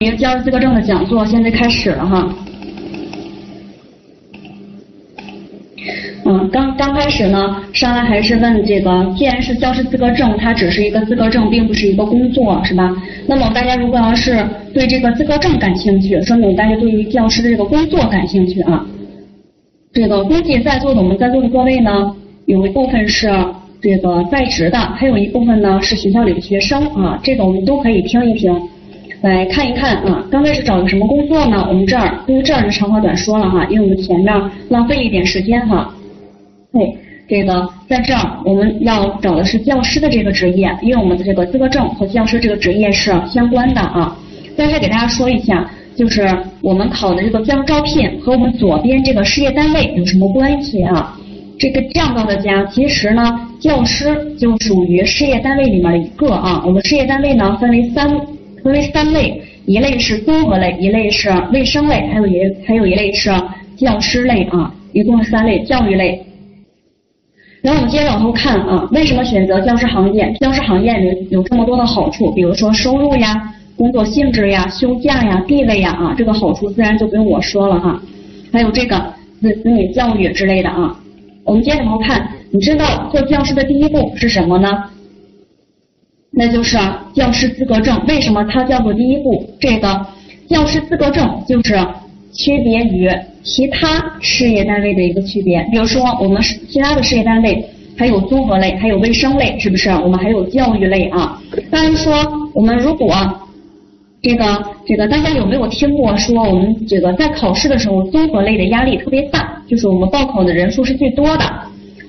一个教师资格证的讲座现在开始了哈。嗯，刚刚开始呢，上来还是问这个，既然是教师资格证，它只是一个资格证，并不是一个工作，是吧？那么大家如果要是对这个资格证感兴趣，说明大家对于教师的这个工作感兴趣啊。这个估计在座的我们在座的各位呢，有一部分是这个在职的，还有一部分呢是学校里的学生啊，这个我们都可以听一听。来看一看啊，刚开始找个什么工作呢？我们这儿因为这儿就长话短说了哈，因为我们前面浪费一点时间哈。对，这个在这儿我们要找的是教师的这个职业，因为我们的这个资格证和教师这个职业是相关的啊。再再给大家说一下，就是我们考的这个教师招聘和我们左边这个事业单位有什么关系啊？这个这样告诉大家，其实呢，教师就属于事业单位里面的一个啊。我们事业单位呢分为三。分为三类，一类是综合类，一类是卫生类，还有一还有一类是教师类啊，一共是三类教育类。然后我们接着往后看啊，为什么选择教师行业？教师行业有有这么多的好处，比如说收入呀、工作性质呀、休假呀、地位呀啊，这个好处自然就不用我说了哈。还有这个子子女教育之类的啊。我们接着往后看，你知道做教师的第一步是什么呢？那就是教师资格证，为什么它叫做第一步？这个教师资格证就是区别于其他事业单位的一个区别。比如说，我们其他的事业单位还有综合类，还有卫生类，是不是？我们还有教育类啊。当然说，我们如果这个这个，大家有没有听过说，我们这个在考试的时候，综合类的压力特别大，就是我们报考的人数是最多的。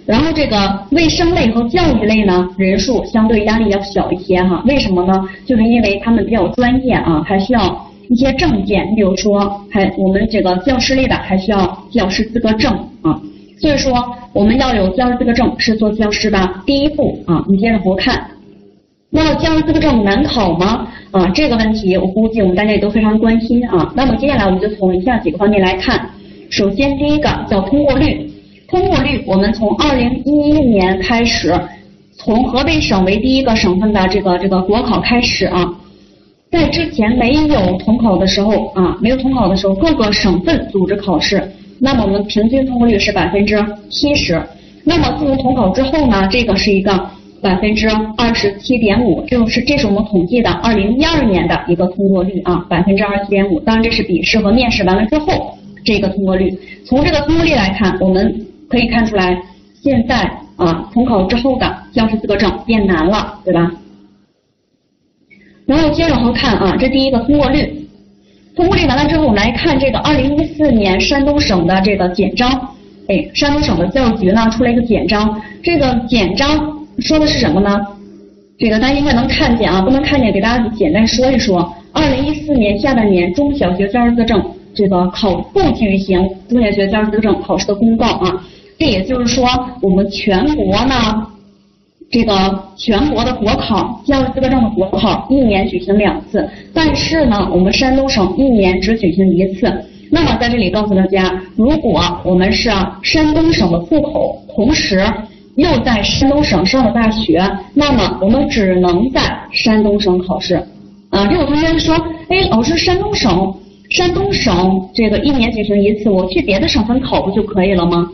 然后这个卫生类和教育类呢，人数相对压力要小一些哈。为什么呢？就是因为他们比较专业啊，还需要一些证件。你比如说，还我们这个教师类的还需要教师资格证啊。所以说，我们要有教师资格证是做教师的第一步啊。你接着回看，那教师资格证难考吗？啊，这个问题我估计我们大家也都非常关心啊。那么接下来我们就从以下几个方面来看。首先，第一个叫通过率。通过率，我们从二零一一年开始，从河北省为第一个省份的这个这个国考开始啊，在之前没有统考的时候啊，没有统考的时候，各个省份组织考试，那么我们平均通过率是百分之七十。那么自从统考之后呢，这个是一个百分之二十七点五，就是这是我们统计的二零一二年的一个通过率啊，百分之二十七点五。当然这是笔试和面试完了之后这个通过率。从这个通过率来看，我们。可以看出来，现在啊，统考之后的教师资格证变难了，对吧？然后接着往后看啊，这第一个通过率，通过率完了之后，我们来看这个二零一四年山东省的这个简章，哎，山东省的教育局呢出了一个简章，这个简章说的是什么呢？这个大家应该能看见啊，不能看见给大家简单说一说，二零一四年下半年中小学教师资格证这个考不举行中小学教师资格证考试的公告啊。这也就是说，我们全国呢，这个全国的国考教师资格证的国考一年举行两次，但是呢，我们山东省一年只举行一次。那么在这里告诉大家，如果我们是山东省的户口，同时又在山东省上的大学，那么我们只能在山东省考试。啊，这有同学说，哎，老师，山东省，山东省这个一年举行一次，我去别的省份考不就可以了吗？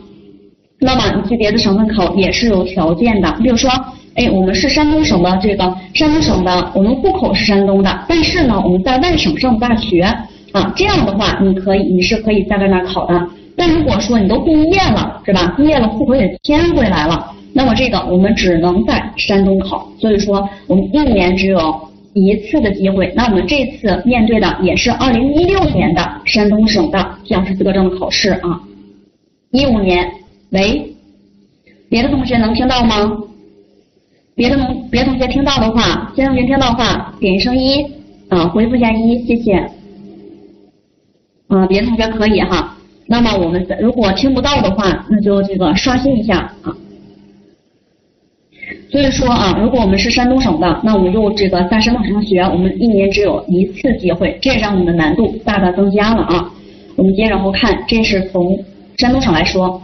那么你去别的省份考也是有条件的，比如说，哎，我们是山东省的这个山东省的，我们户口是山东的，但是呢，我们在外省上大学啊，这样的话，你可以你是可以在那儿考的。但如果说你都毕业了，是吧？毕业了，户口也迁回来了，那么这个我们只能在山东考。所以说，我们一年只有一次的机会。那我们这次面对的也是二零一六年的山东省的教师资格证的考试啊，一五年。喂，别的同学能听到吗？别的同别的同学听到的话，别的同学听到的话，点一声一啊，回复一下一，谢谢。啊，别的同学可以哈。那么我们如果听不到的话，那就这个刷新一下啊。所以说啊，如果我们是山东省的，那我们又这个在山东省上学，我们一年只有一次机会，这让我们的难度大大增加了啊。我们接着往后看，这是从山东省来说。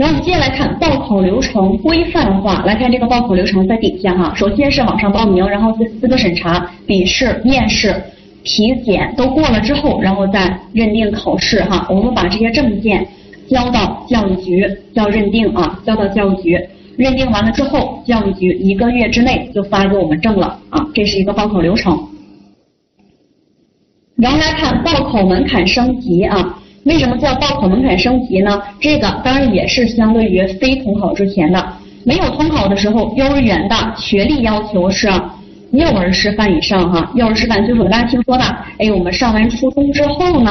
然后我们接下来看报考流程规范化，来看这个报考流程在底下哈。首先是网上报名，然后资资格审查、笔试、面试，体检都过了之后，然后再认定考试哈。我们把这些证件交到教育局，叫认定啊，交到教育局，认定完了之后，教育局一个月之内就发给我们证了啊。这是一个报考流程。然后来看报考门槛升级啊，为什么叫报考门槛升级呢？这个当然也是相对于非统考之前的，没有统考的时候，幼儿园的学历要求是。幼儿师范以上哈，幼儿师范就是大家听说的，哎，我们上完初中之后呢，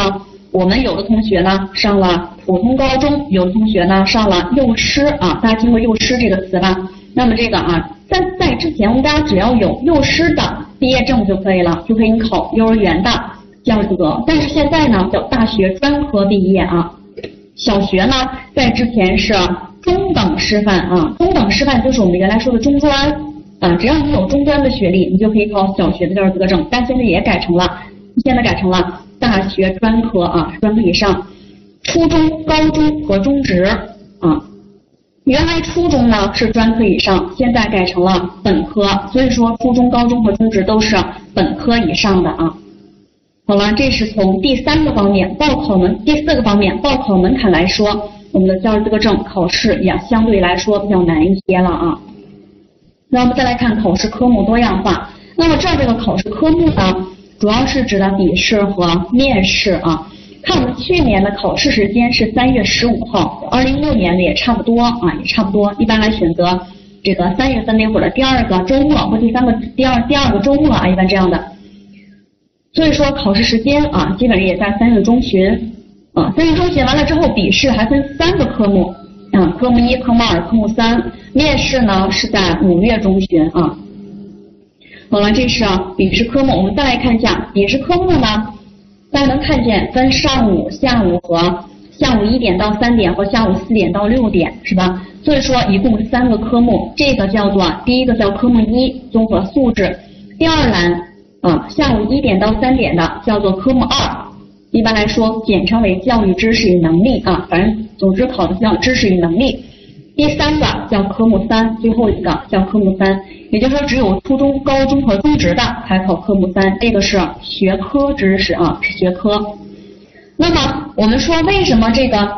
我们有的同学呢上了普通高中，有的同学呢上了幼师啊，大家听过幼师这个词吧？那么这个啊，在在之前，我们大家只要有幼师的毕业证就可以了，就可以考幼儿园的教师资格。但是现在呢，叫大学专科毕业啊，小学呢在之前是中等师范啊，中等师范就是我们原来说的中专。啊，只要你有中专的学历，你就可以考小学的教师资格证。但现在也改成了，现在改成了大学专科啊，专科以上，初中、高中和中职啊。原来初中呢是专科以上，现在改成了本科。所以说，初中、高中和中职都是本科以上的啊。好了，这是从第三个方面报考门，第四个方面报考门槛来说，我们的教师资格证考试也相对来说比较难一些了啊。那我们再来看考试科目多样化。那么这儿这个考试科目呢，主要是指的笔试和面试啊。看我们去年的考试时间是三月十五号，二零一六年的也差不多啊，也差不多。一般来选择这个三月份那会儿的第二个周末或第三个第二第二个周末啊，一般这样的。所以说考试时间啊，基本上也在三月中旬啊。三月中旬完了之后，笔试还分三个科目。啊，科目一、科目二、科目三，面试呢是在五月中旬啊。好了，这是笔试科目，我们再来看一下笔试科目呢，大家能看见分上午、下午和下午一点到三点和下午四点到六点是吧？所以说一共三个科目，这个叫做第一个叫科目一综合素质，第二栏啊下午一点到三点的叫做科目二。一般来说，简称为教育知识与能力啊，反正总之考的叫知识与能力。第三个叫科目三，最后一个叫科目三，也就是说只有初中、高中和中职的才考科目三，这个是学科知识啊，是学科。那么我们说为什么这个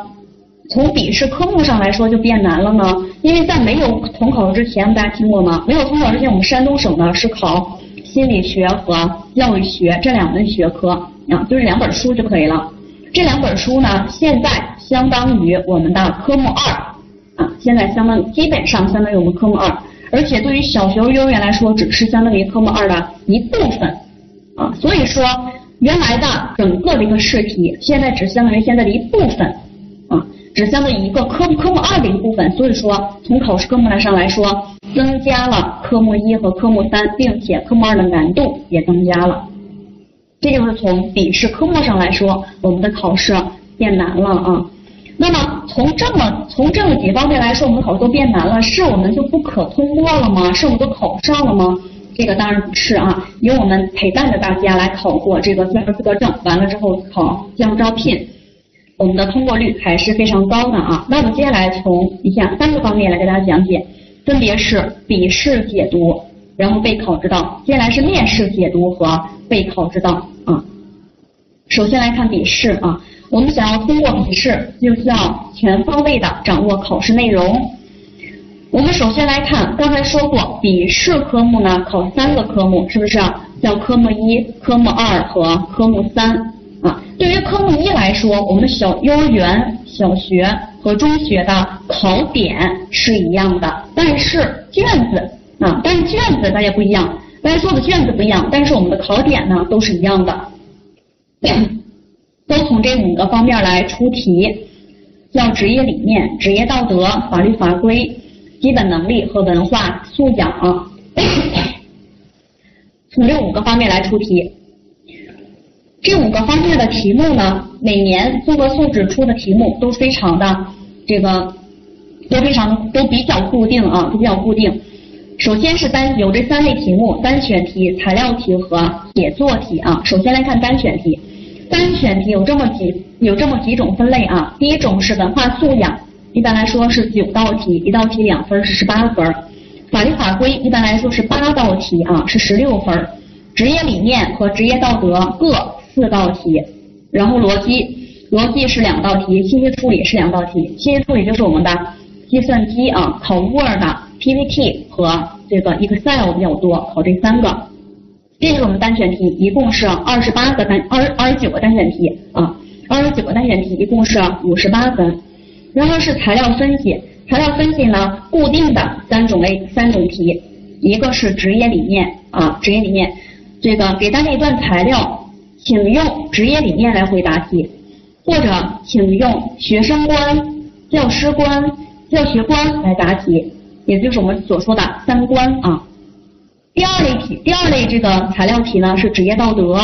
从笔试科目上来说就变难了呢？因为在没有统考之前，大家听过吗？没有统考之前，我们山东省呢是考心理学和教育学这两门学科。啊，就是两本书就可以了。这两本书呢，现在相当于我们的科目二啊，现在相当基本上相当于我们科目二，而且对于小学、幼儿园来说，只是相当于科目二的一部分啊。所以说，原来的整个的一个试题，现在只相当于现在的一部分只相当于一个科科目二的一部分。所以说，从考试科目来上来说，增加了科目一和科目三，并且科目二的难度也增加了。这就是从笔试科目上来说，我们的考试变难了啊。那么从这么从这么几方面来说，我们考试都变难了，是我们就不可通过了吗？是我们都考不上了吗？这个当然不是啊。有我们陪伴着大家来考过这个教师资格证，完了之后考进入招聘，我们的通过率还是非常高的啊。那我们接下来从以下三个方面来给大家讲解，分别是笔试解读，然后备考指导，接下来是面试解读和备考指导。啊，首先来看笔试啊，我们想要通过笔试，就需要全方位的掌握考试内容。我们首先来看，刚才说过，笔试科目呢考三个科目，是不是？叫科目一、科目二和科目三啊。对于科目一来说，我们小幼儿园、小学和中学的考点是一样的，但是卷子啊，但是卷子大家不一样。大家做的卷子不一样，但是我们的考点呢都是一样的，都从这五个方面来出题，叫职业理念、职业道德、法律法规、基本能力和文化素养，从这五个方面来出题。这五个方面的题目呢，每年综合素质出的题目都非常的这个，都非常都比较固定啊，都比较固定。首先是单有这三类题目：单选题、材料题和写作题啊。首先来看单选题，单选题有这么几有这么几种分类啊。第一种是文化素养，一般来说是九道题，一道题两分是十八分。法律法规一般来说是八道题啊，是十六分。职业理念和职业道德各四道题，然后逻辑逻辑是两道题，信息处理是两道题。信息处理就是我们的计算机啊，考 Word、PPT 和这个 Excel 比较多，考这三个。这是我们单选题，一共是二十八个单二二十九个单选题啊，二十九个单选题一共是五十八分。然后是材料分析，材料分析呢，固定的三种类三种题，一个是职业理念啊，职业理念，这个给大家一段材料，请用职业理念来回答题，或者请用学生观、教师观、教学观来答题，也就是我们所说的三观啊。第二类题，第二类这个材料题呢是职业道德，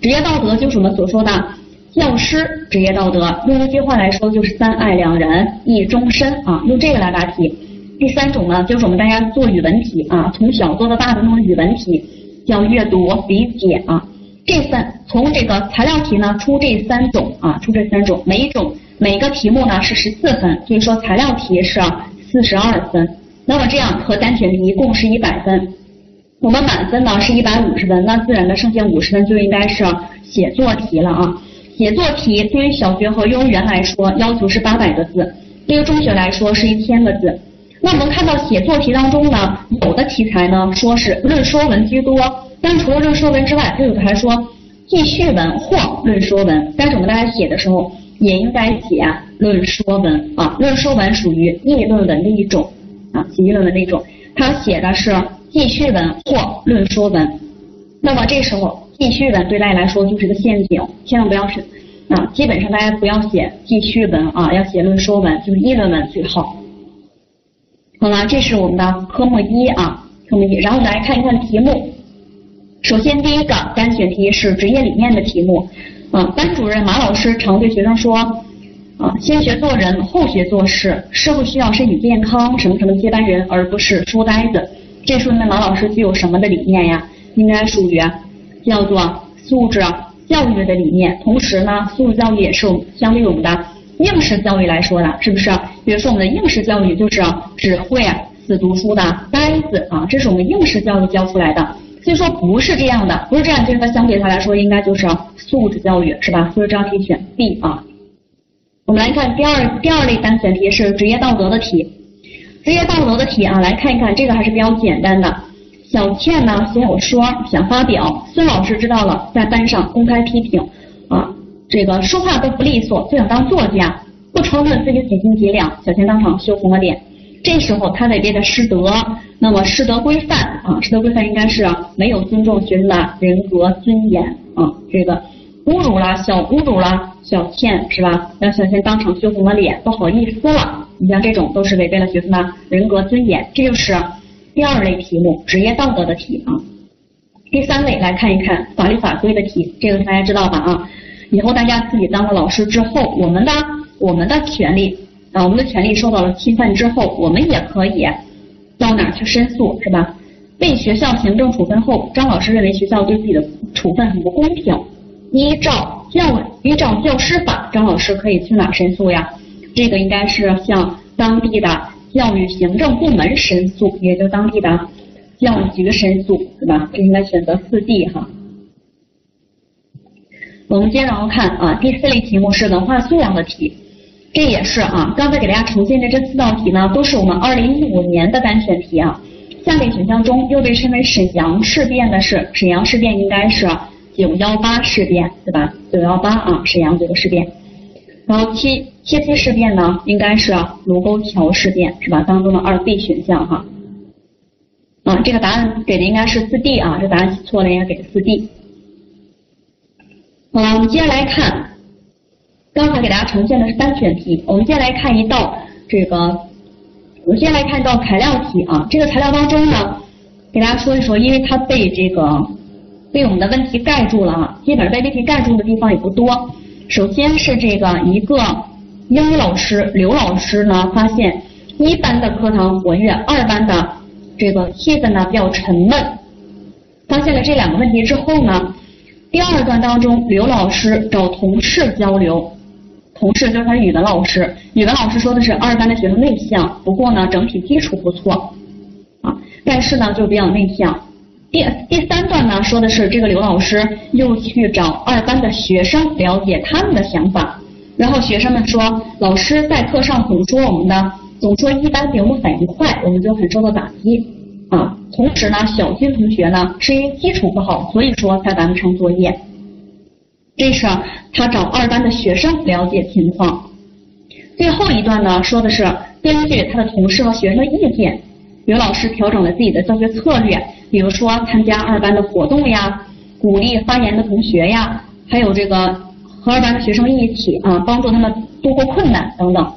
职业道德就是我们所说的。教师职业道德，用一句话来说就是三爱两人一终身啊，用这个来答题。第三种呢，就是我们大家做语文题啊，从小做到大的那种语文题，叫阅读理解啊。这三从这个材料题呢出这三种啊，出这三种，每一种每个题目呢是十四分，所以说材料题是四十二分。那么这样和单选题一共是一百分，我们满分呢是一百五十分，那自然的剩下五十分就应该是写作题了啊。写作题对于小学和幼儿园来说要求是八百个字，对于中学来说是一千个字。那我们看到写作题当中呢，有的题材呢说是论说文居多，但除了论说文之外，它有的还说记叙文或论说文。但是我们大家写的时候也应该写论说文啊，论说文属于议论文的一种啊，议论文的一种。它写的是记叙文或论说文，那么这时候。记叙文对大家来说就是个陷阱，千万不要是啊！基本上大家不要写记叙文啊，要写论说文，就是议论文最好。好了，这是我们的科目一啊，科目一。然后我们来看一看题目。首先第一个单选题是职业理念的题目啊。班主任马老师常对学生说啊，先学做人，后学做事。社会需要身体健康什么什么接班人，而不是书呆子。这说明马老师具有什么的理念呀？应该属于。叫做素质教育的理念，同时呢，素质教育也是相对我们的应试教育来说的，是不是？比如说我们的应试教育就是只会死读书的呆子啊，这是我们应试教育教出来的。所以说不是这样的，不是这样，就是它相对它来说应该就是素质教育，是吧？所以这道题选 B 啊。我们来看第二第二类单选题是职业道德的题，职业道德的题啊，来看一看这个还是比较简单的。小倩呢写小说想发表，孙老师知道了，在班上公开批评啊，这个说话都不利索，就想当作家，不承认自己几斤几两。小倩当场羞红了脸。这时候他得背的师德，那么师德规范啊，师德规范应该是没有尊重学生的人格尊严啊，这个侮辱了小侮辱了小倩是吧？让小倩当场羞红了脸，不好意思了。你像这种都是违背了学生的人格尊严，这就是。第二类题目，职业道德的题啊。第三类来看一看法律法规的题，这个大家知道吧啊？以后大家自己当了老师之后，我们的我们的权利啊，我们的权利受到了侵犯之后，我们也可以到哪去申诉是吧？被学校行政处分后，张老师认为学校对自己的处分很不公平，依照教依照教师法，张老师可以去哪申诉呀？这个应该是向当地的。教育行政部门申诉，也就当地的教育局申诉，对吧？这应该选择四 D 哈。我们接着要看啊，第四类题目是文化素养的题，这也是啊，刚才给大家呈现的这四道题呢，都是我们二零一五年的单选题啊。下列选项中又被称为沈阳事变的是，沈阳事变应该是九幺八事变，对吧？九幺八啊，沈阳这个事变。然后七七七事变呢，应该是卢沟桥事变，是吧？当中的二 B 选项哈。啊，这个答案给的应该是四 D 啊，这答案错了，应该给四 D。好了，我们接下来看，刚才给大家呈现的是单选题，我们先来看一道这个，我们先来看一道材料题啊。这个材料当中呢，给大家说一说，因为它被这个被我们的问题盖住了啊，基本上被问题盖住的地方也不多。首先是这个一个英语老师刘老师呢，发现一班的课堂活跃，二班的这个气氛呢比较沉闷。发现了这两个问题之后呢，第二段当中刘老师找同事交流，同事就是他语文老师，语文老师说的是二班的学生内向，不过呢整体基础不错啊，但是呢就比较内向。第第三段呢，说的是这个刘老师又去找二班的学生了解他们的想法，然后学生们说，老师在课上总说我们的，总说一班给我们反应快，我们就很受到打击啊。同时呢，小军同学呢是因为基础不好，所以说才完不成作业。这是他找二班的学生了解情况。最后一段呢，说的是根据他的同事和学生的意见。刘老师调整了自己的教学策略，比如说参加二班的活动呀，鼓励发言的同学呀，还有这个和二班的学生一起啊，帮助他们度过困难等等。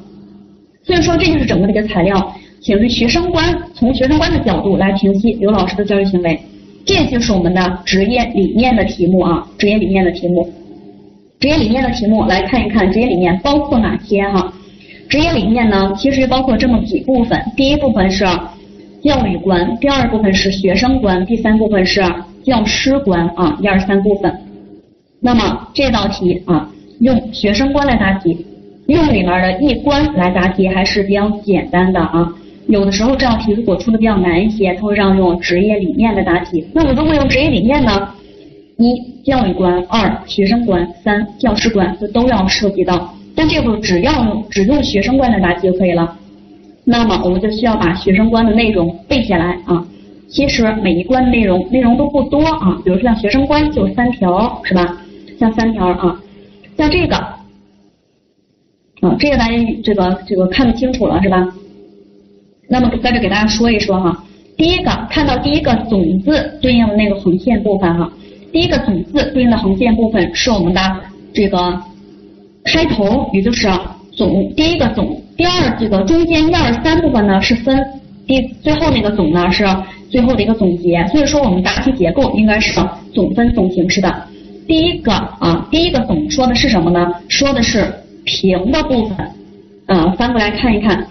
所以说这就是整个的一个材料，请学生观从学生观的角度来评析刘老师的教育行为，这就是我们的职业理念的题目啊，职业理念的题目，职业理念的题目来看一看，职业理念包括哪些哈？职业理念呢，其实包括这么几部分，第一部分是。教育观，第二部分是学生观，第三部分是教师观啊，一二三部分。那么这道题啊，用学生观来答题，用里面的一观来答题还是比较简单的啊。有的时候这道题如果出的比较难一些，它会让用职业理念来答题。那么如果用职业理念呢？一教育观，二学生观，三教师观，这都要涉及到。但这个只要用只用学生观来答题就可以了。那么我们就需要把学生观的内容背下来啊。其实每一关的内容内容都不多啊，比如说像学生观就三条是吧？像三条啊，像这个啊，这个大家这个这个看得清楚了是吧？那么在这给大家说一说哈，第一个看到第一个总字对应的那个横线部分哈，第一个总字对应的横线部分是我们的这个开头，也就是总第一个总。第二这个中间一二三部分呢是分，第最后那个总呢是最后的一个总结，所以说我们答题结构应该是总分总形式的。第一个啊，第一个总说的是什么呢？说的是平的部分。嗯，翻过来看一看，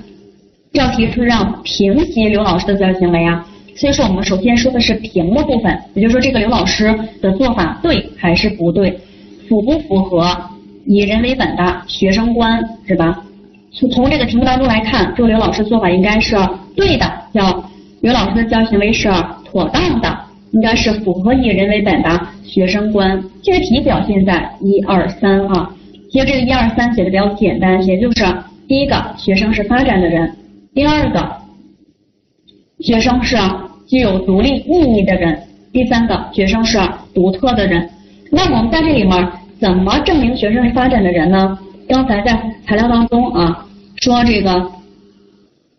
这道题是让平息刘老师的教育行为啊，所以说我们首先说的是评的部分，也就是说这个刘老师的做法对还是不对，符不符合以人为本的学生观是吧？从从这个题目当中来看，这个刘老师做法应该是对的，叫刘老师的教育行为是妥当的，应该是符合以人为本的学生观。具体表现在一二三啊，其实这个一二三写的比较简单，也就是第一个学生是发展的人，第二个学生是具有独立意义的人，第三个学生是独特的人。那我们在这里面怎么证明学生是发展的人呢？刚才在材料当中啊，说这个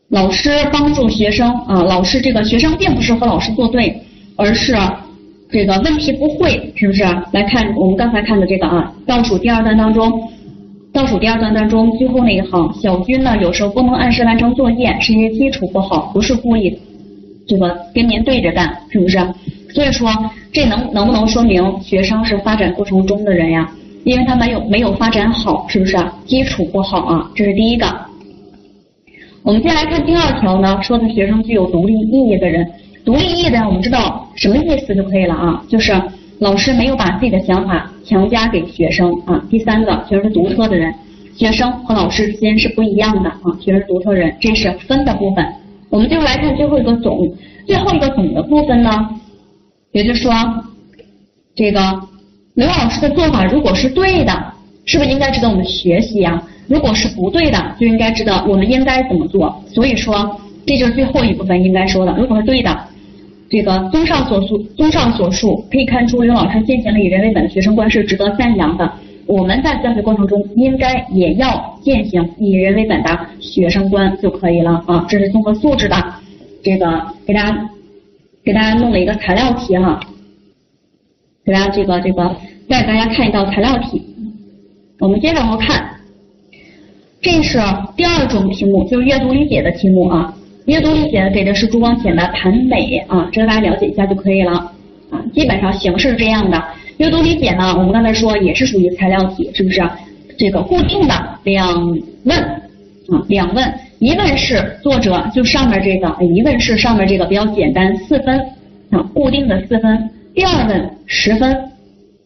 老师帮助学生啊，老师这个学生并不是和老师作对，而是这个问题不会，是不是？来看我们刚才看的这个啊，倒数第二段当中，倒数第二段当中最后那一行，小军呢有时候不能按时完成作业，是因为基础不好，不是故意这个跟您对着干，是不是？所以说这能能不能说明学生是发展过程中的人呀？因为他没有没有发展好，是不是基础不好啊？这是第一个。我们先来看第二条呢，说的学生具有独立意义的人，独立意义的人我们知道什么意思就可以了啊，就是老师没有把自己的想法强加给学生啊。第三个，学生是独特的人，学生和老师之间是不一样的啊，学生独特人，这是分的部分。我们就来看最后一个总，最后一个总的部分呢，也就是说这个。刘老师的做法如果是对的，是不是应该值得我们学习呀？如果是不对的，就应该知道我们应该怎么做。所以说，这就是最后一部分应该说的。如果是对的，这个综上所述，综上所述可以看出刘老师践行了以人为本的学生观是值得赞扬的。我们在教学过程中应该也要践行以人为本的学生观就可以了啊。这是综合素质的，这个给大家给大家弄了一个材料题哈。给大家这个这个带大家看一道材料题，我们接着往后看，这是第二种题目，就是阅读理解的题目啊。阅读理解给的是朱光潜的《谈美》啊，这个大家了解一下就可以了啊。基本上形式是这样的，阅读理解呢，我们刚才说也是属于材料题，是不是？这个固定的两问啊，两问，一问是作者就上面这个，一问是上面这个比较简单，四分啊，固定的四分。第二问十分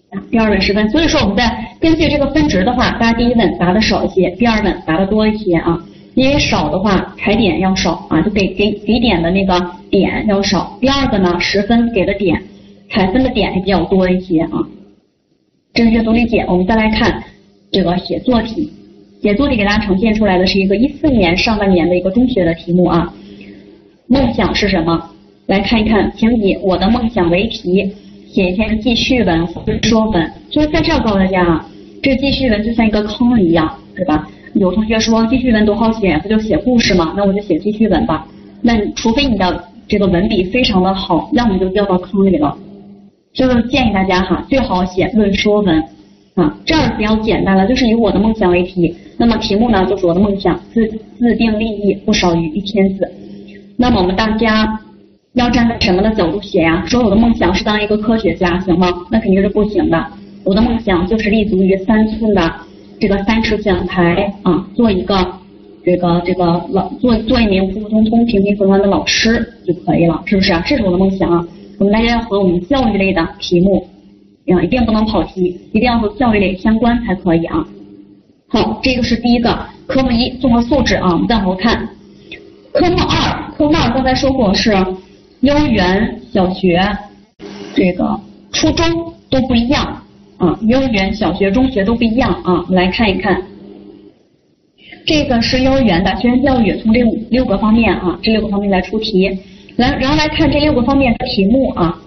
啊，第二问十分，所以说我们在根据这个分值的话，大家第一问答的少一些，第二问答的多一些啊。因为少的话，踩点要少啊，就给给给点的那个点要少。第二个呢，十分给的点采分的点还比较多一些啊。这是阅读理解，我们再来看这个写作题。写作题给大家呈现出来的是一个一四年上半年的一个中学的题目啊。梦想是什么？来看一看，请以我的梦想为题，写一篇记叙文或者说文。就是在这儿告诉大家啊，这记叙文就像一个坑一样，对吧？有同学说记叙文多好写，不就写故事吗？那我就写记叙文吧。那除非你的这个文笔非常的好，要么就掉到坑里了。就是建议大家哈，最好写论说文啊，这儿比较简单了，就是以我的梦想为题。那么题目呢，就是我的梦想，自自定立意不少于一千字。那么我们大家要站在什么的角度写呀？说我的梦想是当一个科学家，行吗？那肯定是不行的。我的梦想就是立足于三寸的这个三尺讲台啊，做一个这个这个老做做一名普普通通、平平凡凡的老师就可以了，是不是？这是我的梦想。啊我们大家要和我们教育类的题目啊，一定不能跑题，一定要和教育类相关才可以啊。好，这个是第一个科目一综合素质啊，我们再往后看。科目二，科目二刚才说过是幼儿园、小学、这个初中都不一样啊，幼儿园、小学、中学都不一样啊。我们来看一看，这个是幼儿园的学前教育，从这六个方面啊，这六个方面来出题。来，然后来看这六个方面的题目啊，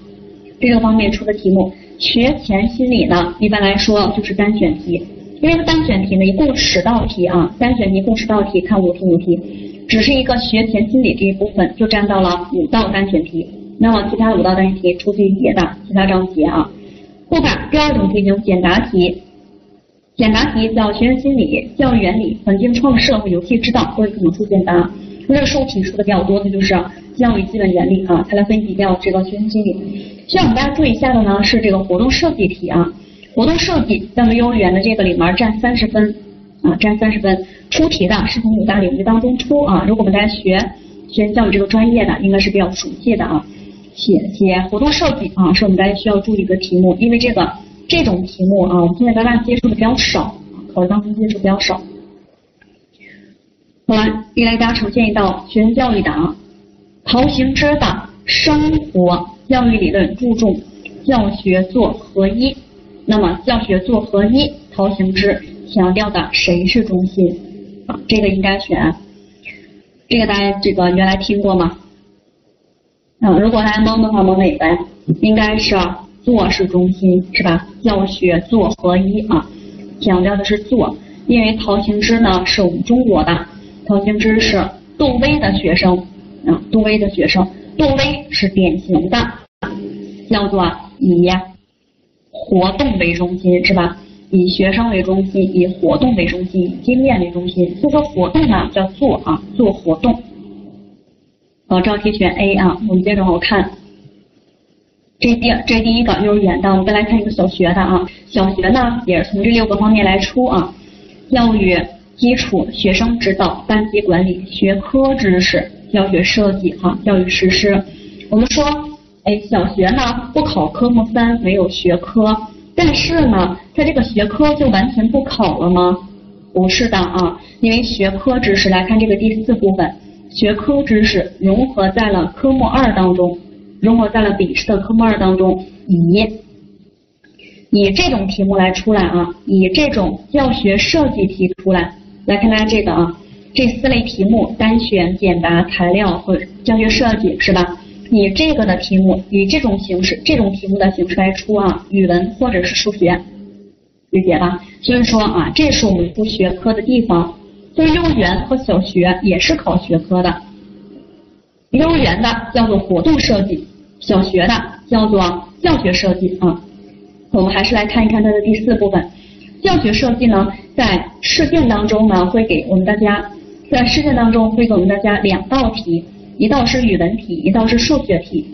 这六个方面出的题目，学前心理呢，一般来说就是单选题。因为单选题呢，一共十道题啊，单选题共十道题，看五题五题，只是一个学前心理这一部分就占到了五道单选题。那么其他五道单选题出自于别的其他章节啊。后边第二种题型简答题，简答题叫学前心理、教育原理、环境创设和游戏指导都有可能出简答。论述题出的比较多的就是教育基本原理啊，它来分析掉这个学前心理。需要我们大家注意一下的呢是这个活动设计题啊。活动设计在我们幼儿园的这个里面占三十分啊，占三十分。出题的是从五大领域当中出啊。如果我们大家学学教育这个专业的，应该是比较熟悉的啊。写写活动设计啊，是我们大家需要注意的题目，因为这个这种题目啊，我们现在大家接触的比较少，考试当中接触比较少。好来，给大家呈现一道学前教育的啊，陶行知的生活教育理论注重教学做合一。那么教学做合一，陶行知强调的谁是中心啊？这个应该选，这个大家这个原来听过吗？啊，如果大家蒙的话，蒙哪个呀？应该是做是中心是吧？教学做合一啊，强调的是做，因为陶行知呢是我们中国的，陶行知是杜威的学生啊，杜威的学生，杜威是典型的叫做以。活动为中心是吧？以学生为中心，以活动为中心，以经验为中心。所以说活动呢叫做啊，做活动。好，这道题选 A 啊。我们接着往后看，这第这第一个幼儿园的，我们再来看一个小学的啊。小学呢也是从这六个方面来出啊，教育基础、学生指导、班级管理、学科知识、教学设计哈、教育实施。我们说。哎，小学呢不考科目三，没有学科，但是呢，它这个学科就完全不考了吗？不是的啊，因为学科知识来看这个第四部分，学科知识融合在了科目二当中，融合在了笔试的科目二当中，以以这种题目来出来啊，以这种教学设计题出来，来看大家这个啊，这四类题目单选、简答、材料和教学设计是吧？以这个的题目，以这种形式，这种题目的形式来出啊，语文或者是数学，理解吧？所以说啊，这是我们出学科的地方。所以幼儿园和小学也是考学科的，幼儿园的叫做活动设计，小学的叫做教学设计啊。我们还是来看一看它的第四部分，教学设计呢，在试卷当中呢，会给我们大家，在试卷当中会给我们大家两道题。一道是语文题，一道是数学题，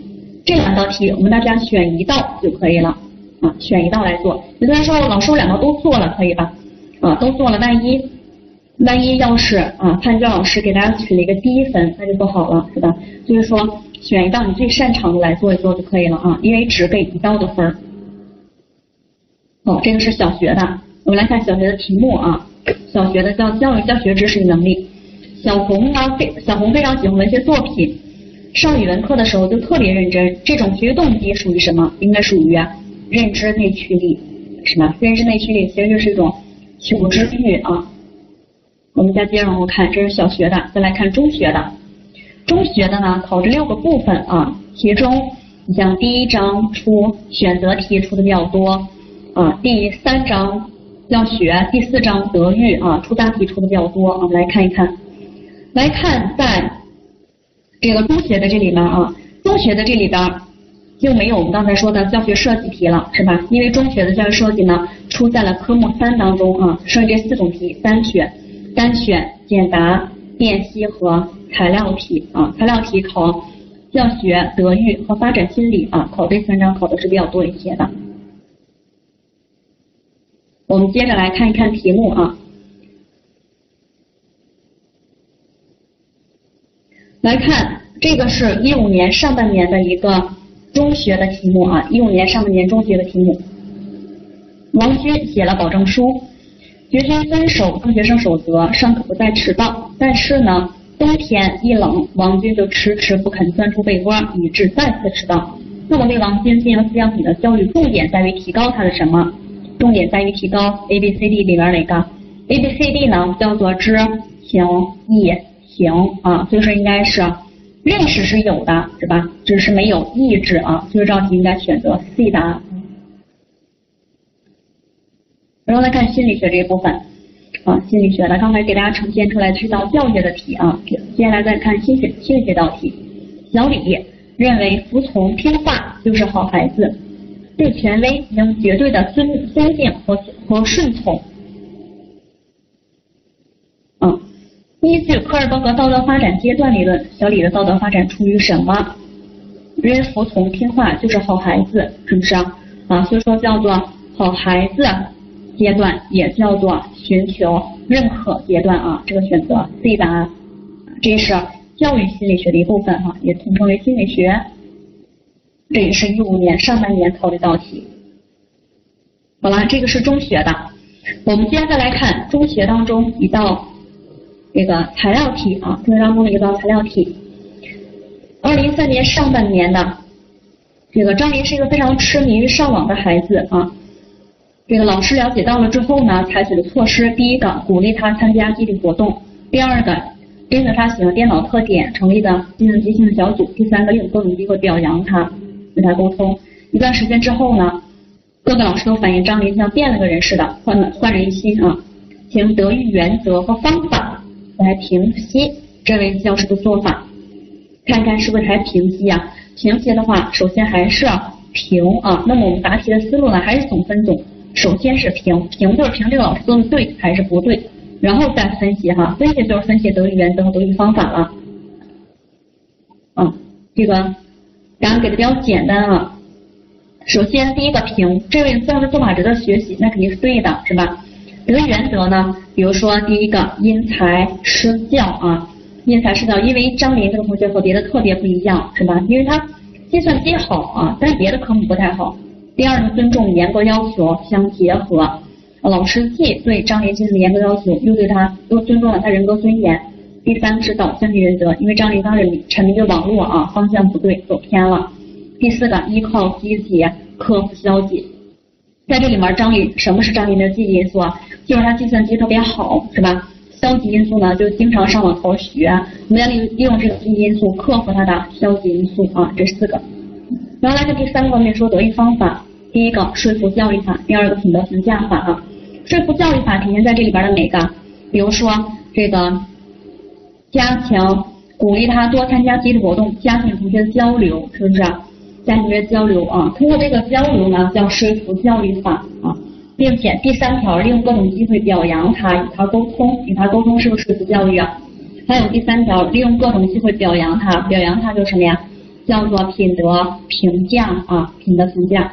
这两道题我们大家选一道就可以了啊，选一道来做。有的人说老师我两道都做了可以吧？啊，都做了，万一万一要是啊，判卷老师给大家取了一个低分，那就不好了，是吧？所以说选一道你最擅长的来做一做就可以了啊，因为只给一道的分。好，这个是小学的，我们来看小学的题目啊，小学的叫教育教学知识与能力。小红呢非小红非常喜欢文学作品，上语文课的时候就特别认真。这种学习动机属于什么？应该属于认知内驱力，是吧？认知内驱力其实就是一种求知欲啊。我们再接着往后看，这是小学的，再来看中学的。中学的呢，考这六个部分啊，其中你像第一章出选择题出的比较多啊，第三章要学，第四章德育啊，出大题出的比较多。我们来看一看，来看在这个中学的这里边啊，中学的这里边就没有我们刚才说的教学设计题了，是吧？因为中学的教学设计呢，出在了科目三当中啊，剩这四种题单选、单选、简答、辨析和。材料题啊，材料题考教学、德育和发展心理啊，考这三章考的是比较多一些的。我们接着来看一看题目啊，来看这个是一五年上半年的一个中学的题目啊，一五年上半年中学的题目，王军写了保证书，决心遵守中学生守则，上课不再迟到，但是呢。冬天一冷，王军就迟迟不肯钻出被窝，以致再次迟到。那么对王军进行思想品的教育，重点在于提高他的什么？重点在于提高 A B C D 里边哪个？A B C D 呢？叫做知、行、意、行啊。所以说应该是认识是有的，是吧？只是没有意志啊。所以这道题应该选择 C 答案。然后来看心理学这一部分。啊，心理学的，刚才给大家呈现出来是道教学的题啊，接下来再看心学心理学道题。小李认为服从听话就是好孩子，对权威应绝对的尊尊敬和和顺从。嗯，依据科尔伯格道德发展阶段理论，小李的道德发展处于什么？因为服从听话就是好孩子，是不是啊？啊，所以说叫做好孩子。阶段也叫做寻求认可阶段啊，这个选择 C 答案，这是教育心理学的一部分哈，也统称为心理学。这也是一五年上半年考的一道题。好了，这个是中学的，我们接下来看中学当中一道这个材料题啊，中学当中的一道材料题。二零一三年上半年的这个张林是一个非常痴迷于上网的孩子啊。这个老师了解到了之后呢，采取的措施，第一个鼓励他参加集体活动，第二个根据他喜欢电脑特点成立的计算机兴趣小组，第三个用各种机会表扬他，跟他沟通。一段时间之后呢，各个老师都反映张林像变了个人似的，焕了焕然一新啊，请德育原则和方法来平息这位教师的做法，看看是不是还平息啊？平息的话，首先还是平啊。那么我们答题的思路呢，还是总分总。首先是平平就是评这个老师做的对还是不对，然后再分析哈，分析就是分析德育原则和德育方法了。啊，这个然后给的比较简单啊。首先第一个评，这位教师做法值得学习，那肯定是对的，是吧？德育原则呢，比如说第一个因材施教啊，因材施教，因为张林这个同学和别的特别不一样，是吧？因为他计算机好啊，但是别的科目不太好。第二呢，尊重严格要求相结合，老师既对张林进行严格要求，又对他又尊重了他人格尊严。第三是导向原则，因为张琳当时沉迷于网络啊，方向不对，走偏了。第四个依靠积极克服消极，在这里面张琳什么是张琳的积极因素啊？就是他计算机特别好，是吧？消极因素呢，就经常上网逃学。我们要利利用这个积极因素克服他的消极因素啊，这四个。然后来看第三个方面说德育方法。第一个说服教育法，第二个品德评价法啊。说服教育法体现在这里边的哪个？比如说这个加强鼓励他多参加集体活动，加强同学交流，是不是？加强同学交流啊，通过这个交流呢，叫说服教育法啊，并且第三条利用各种机会表扬他，与他沟通，与他沟通是不是说服教育啊？还有第三条利用各种机会表扬他，表扬他就是什么呀？叫做品德评价啊，品德评价。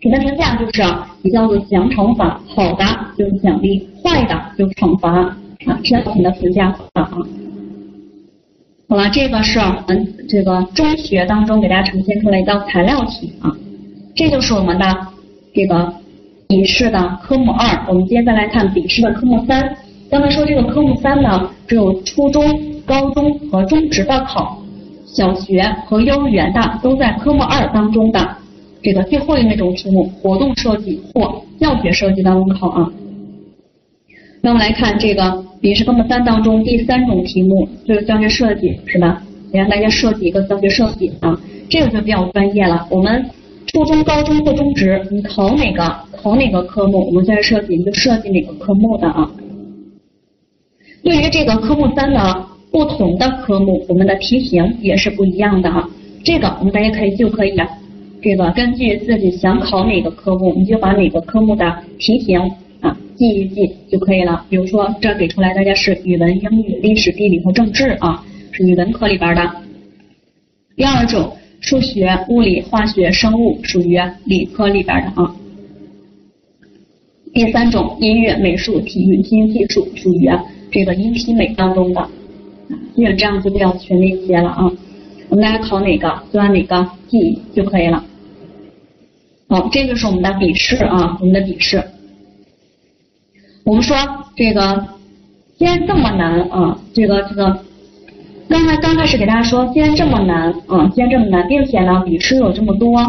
品德评价就是也叫做奖惩法，好的就是奖励，坏的就惩罚啊，这样品德评价啊。好了，这个是我们这个中学当中给大家呈现出来一道材料题啊，这就是我们的这个笔试的科目二。我们接下来看笔试的科目三。刚才说这个科目三呢，只有初中、高中和中职的考，小学和幼儿园的都在科目二当中的这个最后一那种题目，活动设计或教学设计当中考啊。那我们来看这个笔试科目三当中第三种题目，就是教学设计，是吧？也让大家设计一个教学设计啊，这个就比较专业了。我们初中、高中或中职，你考哪个考哪个科目，我们教学设计你就设计哪个科目的啊。对于这个科目三的不同的科目，我们的题型也是不一样的啊。这个我们大家可以就可以，这个根据自己想考哪个科目，你就把哪个科目的题型。记一记就可以了。比如说，这给出来大家是语文、英语、历史、地理和政治啊，是语文科里边的。第二种，数学、物理、化学、生物属于理科里边的啊。第三种，音乐、美术、体育、新技术属于这个音体美当中的。基本这样就比较全面一些了啊。我们大家考哪个就按哪个记就可以了。好，这个是我们的笔试啊，我们的笔试。我们说这个既然这么难啊，这个这个刚才刚开始给大家说，既然这么难啊，既然这么难，并且呢笔试有这么多，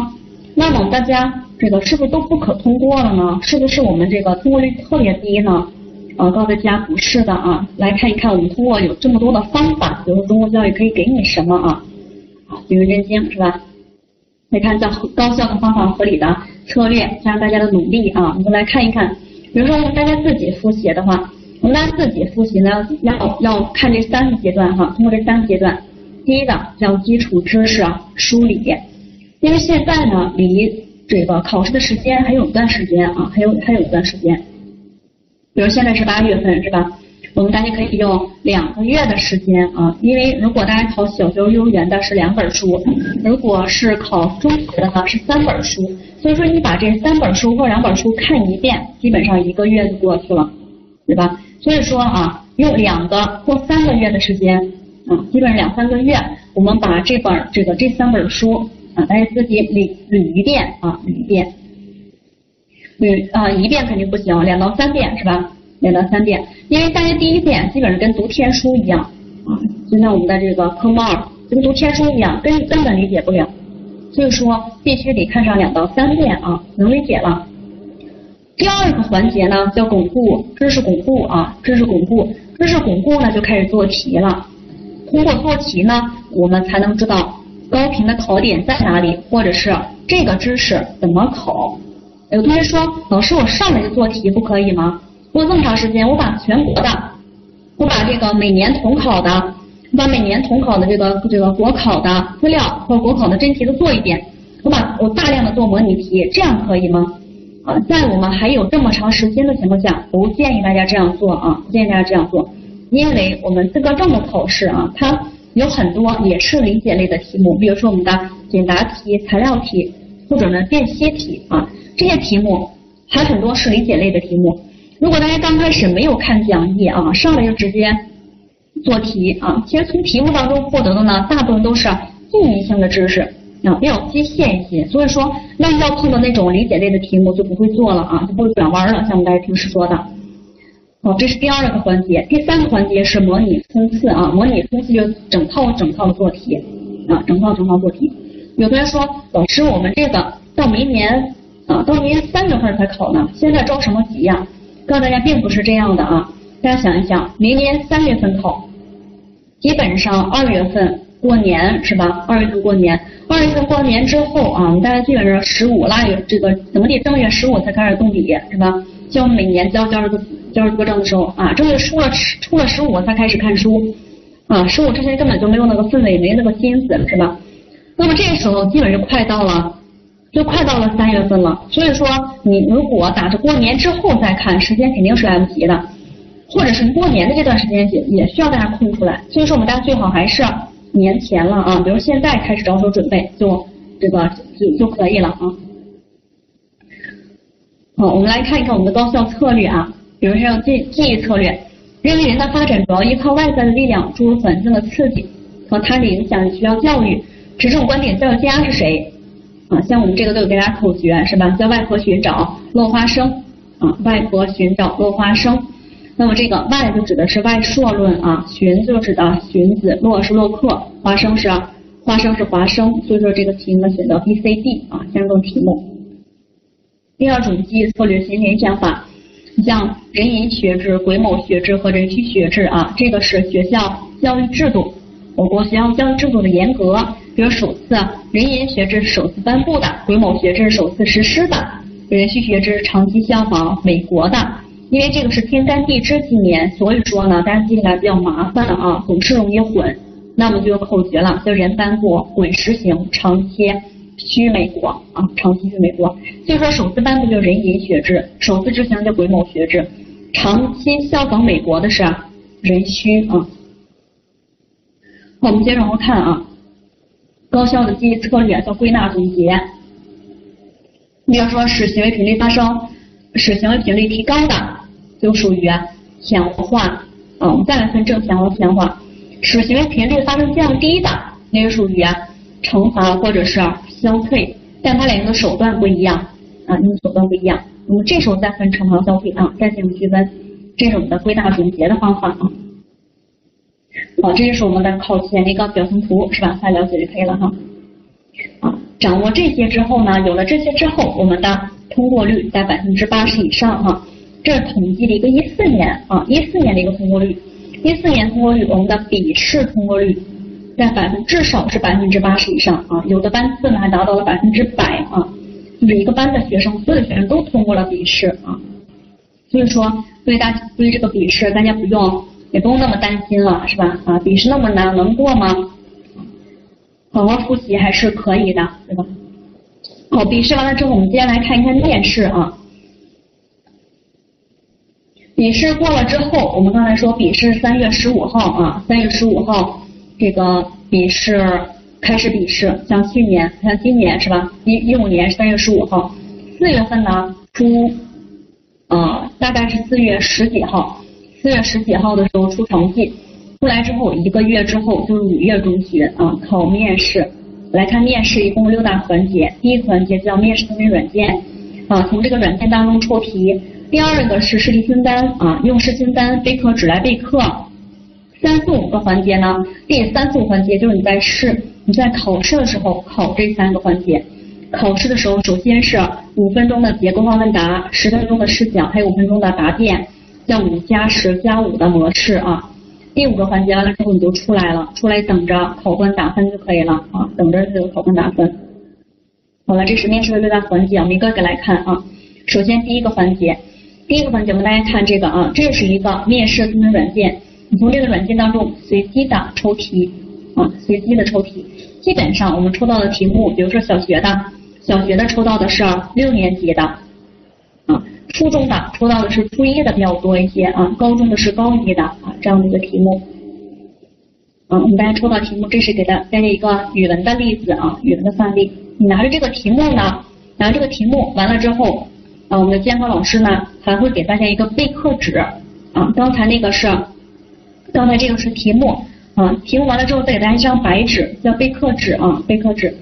那么大家这个是不是都不可通过了呢？是不是我们这个通过率特别低呢？啊，告诉大家不是的啊，来看一看我们通过有这么多的方法，比如中国教育可以给你什么啊？啊，一针见血是吧？来看叫高效的方法、合理的策略，加上大家的努力啊，我们来看一看。比如说，大家自己复习的话，我们大家自己复习呢，要要看这三个阶段哈。通过这三个阶段，第一个叫基础知识梳理，因为现在呢，离这个考试的时间还有一段时间啊，还有还有一段时间。比如现在是八月份，是吧？我们大家可以用两个月的时间啊，因为如果大家考小学、幼儿园的是两本书，如果是考中学的话是三本书，所以说你把这三本书或两本书看一遍，基本上一个月就过去了，对吧？所以说啊，用两个或三个月的时间啊，基本上两三个月，我们把这本这个这三本书啊，大家自己捋捋一遍啊，捋一遍，捋啊一遍肯定不行，两到三遍是吧？两到三遍，因为大家第一遍基本上跟读天书一样啊，就像我们的这个科目二，跟读天书一样，根根本理解不了，所以说必须得看上两到三遍啊，能理解了。第二个环节呢叫巩固知识巩固啊，知识巩固，知识巩固呢就开始做题了。通过做题呢，我们才能知道高频的考点在哪里，或者是这个知识怎么考。有同学说，老师我上来就做题不可以吗？过这么长时间，我把全国的，我把这个每年统考的，我把每年统考的这个这个国考的资料和国考的真题都做一遍，我把我大量的做模拟题，这样可以吗？啊，在我们还有这么长时间的情况下，不建议大家这样做啊，不建议大家这样做，因为我们资格证的考试啊，它有很多也是理解类的题目，比如说我们的简答题、材料题或者呢辨析题啊，这些题目还很多是理解类的题目。如果大家刚开始没有看讲义啊，上来就直接做题啊，其实从题目当中获得的呢，大部分都是记忆性的知识啊，比较机械一些。所以说，那要碰到那种理解类的题目就不会做了啊，就不会转弯了。像我们大家平时说的，哦，这是第二个环节。第三个环节是模拟冲刺啊，模拟冲刺就整套整套的做题啊，整套整套做题。有的人说，老师，我们这个到明年啊，到明年三月份才考呢，现在着什么急呀？告诉大家，并不是这样的啊！大家想一想，明年三月份考，基本上二月份过年是吧？二月份过年，二月份过完年之后啊，我们大家基本上十五腊月这个怎么地，正月十五才开始动笔是吧？像每年交交这个交这个证的时候啊，正月出了出了十五才开始看书啊，十五之前根本就没有那个氛围，没那个心思是吧？那么这个时候基本上快到了。就快到了三月份了，所以说你如果打着过年之后再看，时间肯定是来不及的，或者是过年的这段时间也也需要大家空出来。所以说我们大家最好还是年前了啊，比如现在开始着手准备，就这个就就可以了啊。好，我们来看一看我们的高效策略啊，比如说记记忆策略，认为人的发展主要依靠外在的力量，诸如环境的刺激和他的影响，需要教育。持这种观点，教育家是谁？像我们这个都有给大家口诀是吧？叫外婆寻找落花生啊，外婆寻找落花生。那么这个外就指的是外铄论啊，寻就指的荀子，洛是洛克，花生是花生是华生，所以说这个题呢选择 B、C、D 啊三种题目。第二种记忆策略型联想法，你像人因学制、癸卯学制和壬戌学制啊，这个是学校教育制度，我国学校教育制度的严格。比如首次人因学制是首次颁布的，癸卯学制是首次实施的，壬戌学制长期效仿美国的。因为这个是天干地支纪年，所以说呢，大家记起来比较麻烦啊，总是容易混。那么就有口诀了，叫人颁布，癸实行，长期虚美国啊，长期虚美国。所以说首次颁布就人寅学制，首次执行叫癸卯学制，长期效仿美国的是壬戌啊。好，我们接着往后看啊，高效的记忆策略叫归纳总结。比如说使行为频率发生，使行为频率提高的，就属于强化啊。我们再来分正强和强化。使行为频率发生降低的，那个属于惩罚或者是消退，但它两个手段不一样啊，用手段不一样。那么这时候再分惩罚消退啊，再进行区分，这是我们的归纳总结的方法啊。好，这就是我们的考前的一个表情图，是吧？大家了解就可以了哈。啊，掌握这些之后呢，有了这些之后，我们的通过率在百分之八十以上哈。这是统计的一个一四年啊，一四年的一个通过率。一四年通过率，我们的笔试通过率在百分至少是百分之八十以上啊，有的班次呢还达到了百分之百啊，就是一个班的学生，所有的学生都通过了笔试啊，所以说对大对这个笔试，大家不用也不用那么担心了，是吧？啊，笔试那么难，能过吗？好好复习还是可以的，对吧？好，笔试完了之后，我们接下来看一看面试啊。笔试过了之后，我们刚才说笔试三月十五号啊，三月十五号这个笔试开始笔试，像去年像今年是吧？一一五年三月十五号，四月份呢出啊，大概是四月十几号，四月十几号的时候出成绩，出来之后一个月之后就是五月中旬啊考面试。来看面试一共六大环节，第一个环节叫面试思维软件啊，从这个软件当中抽题。第二个是试题清单啊，用试题清单备课纸来备课。三四五个环节呢，第三四五环节就是你在试你在考试的时候考这三个环节。考试的时候，首先是五分钟的结构化问答，十分钟的试讲，还有五分钟的答辩，叫五加十加五的模式啊。第五个环节完了之后你就出来了，出来等着考官打分就可以了啊，等着这个考官打分。好了，这是面试的六大环节，我们一个个来看啊。首先第一个环节。第一个环节，我们大家看这个啊，这是一个面试咨询软件。你从这个软件当中随机的抽题啊，随机的抽题。基本上我们抽到的题目，比如说小学的，小学的抽到的是六年级的，初中的抽到的是初一的比较多一些啊，高中的是高一的啊这样的一个题目。啊，我们大家抽到题目，这是给大大家一个语文的例子啊，语文的范例。你拿着这个题目呢，拿这个题目完了之后。啊，我们的监考老师呢还会给大家一个备课纸啊，刚才那个是，刚才这个是题目啊，题目完了之后再给大家一张白纸，叫备课纸啊，备课纸。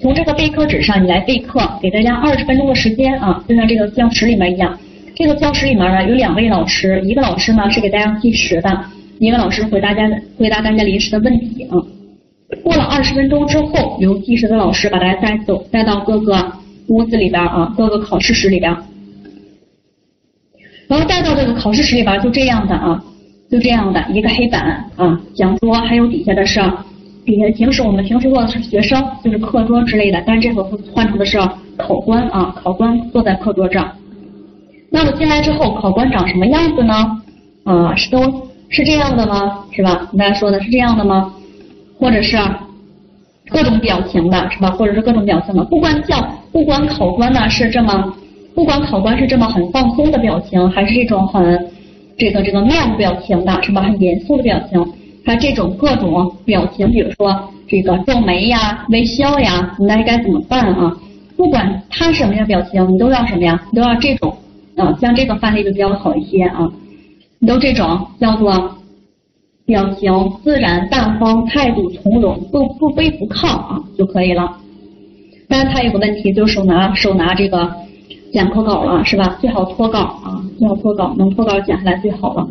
从这个备课纸上你来备课，给大家二十分钟的时间啊，就像这个教室里面一样。这个教室里面呢有两位老师，一个老师呢是给大家计时的，一个老师回答大家回答大家临时的问题啊。过了二十分钟之后，由计时的老师把大家带走，带到各个屋子里边啊，各个考试室里边。然后带到这个考试室里边，就这样的啊，就这样的一个黑板啊，讲桌还有底下的是，底下平时我们平时坐的是学生，就是课桌之类的，但这回换成的是考官啊，考官坐在课桌上。那么进来之后，考官长什么样子呢？啊，是都是这样的吗？是吧？大家说的是这样的吗？或者是各种表情的，是吧？或者是各种表情的，不管叫，不管考官呢是这么。不管考官是这么很放松的表情，还是这种很这个这个面部表情的，是吧？很严肃的表情，他这种各种表情，比如说这个皱眉呀、微笑呀，你该该怎么办啊？不管他什么样表情，你都要什么呀？你都要这种啊，像这个范例就比较好一些啊。你都这种叫做表情自然大方，态度从容，不不卑不亢啊就可以了。但是他有个问题，就是手拿手拿这个。讲课稿了是吧？最好脱稿啊，最好脱稿，能脱稿讲下来最好了。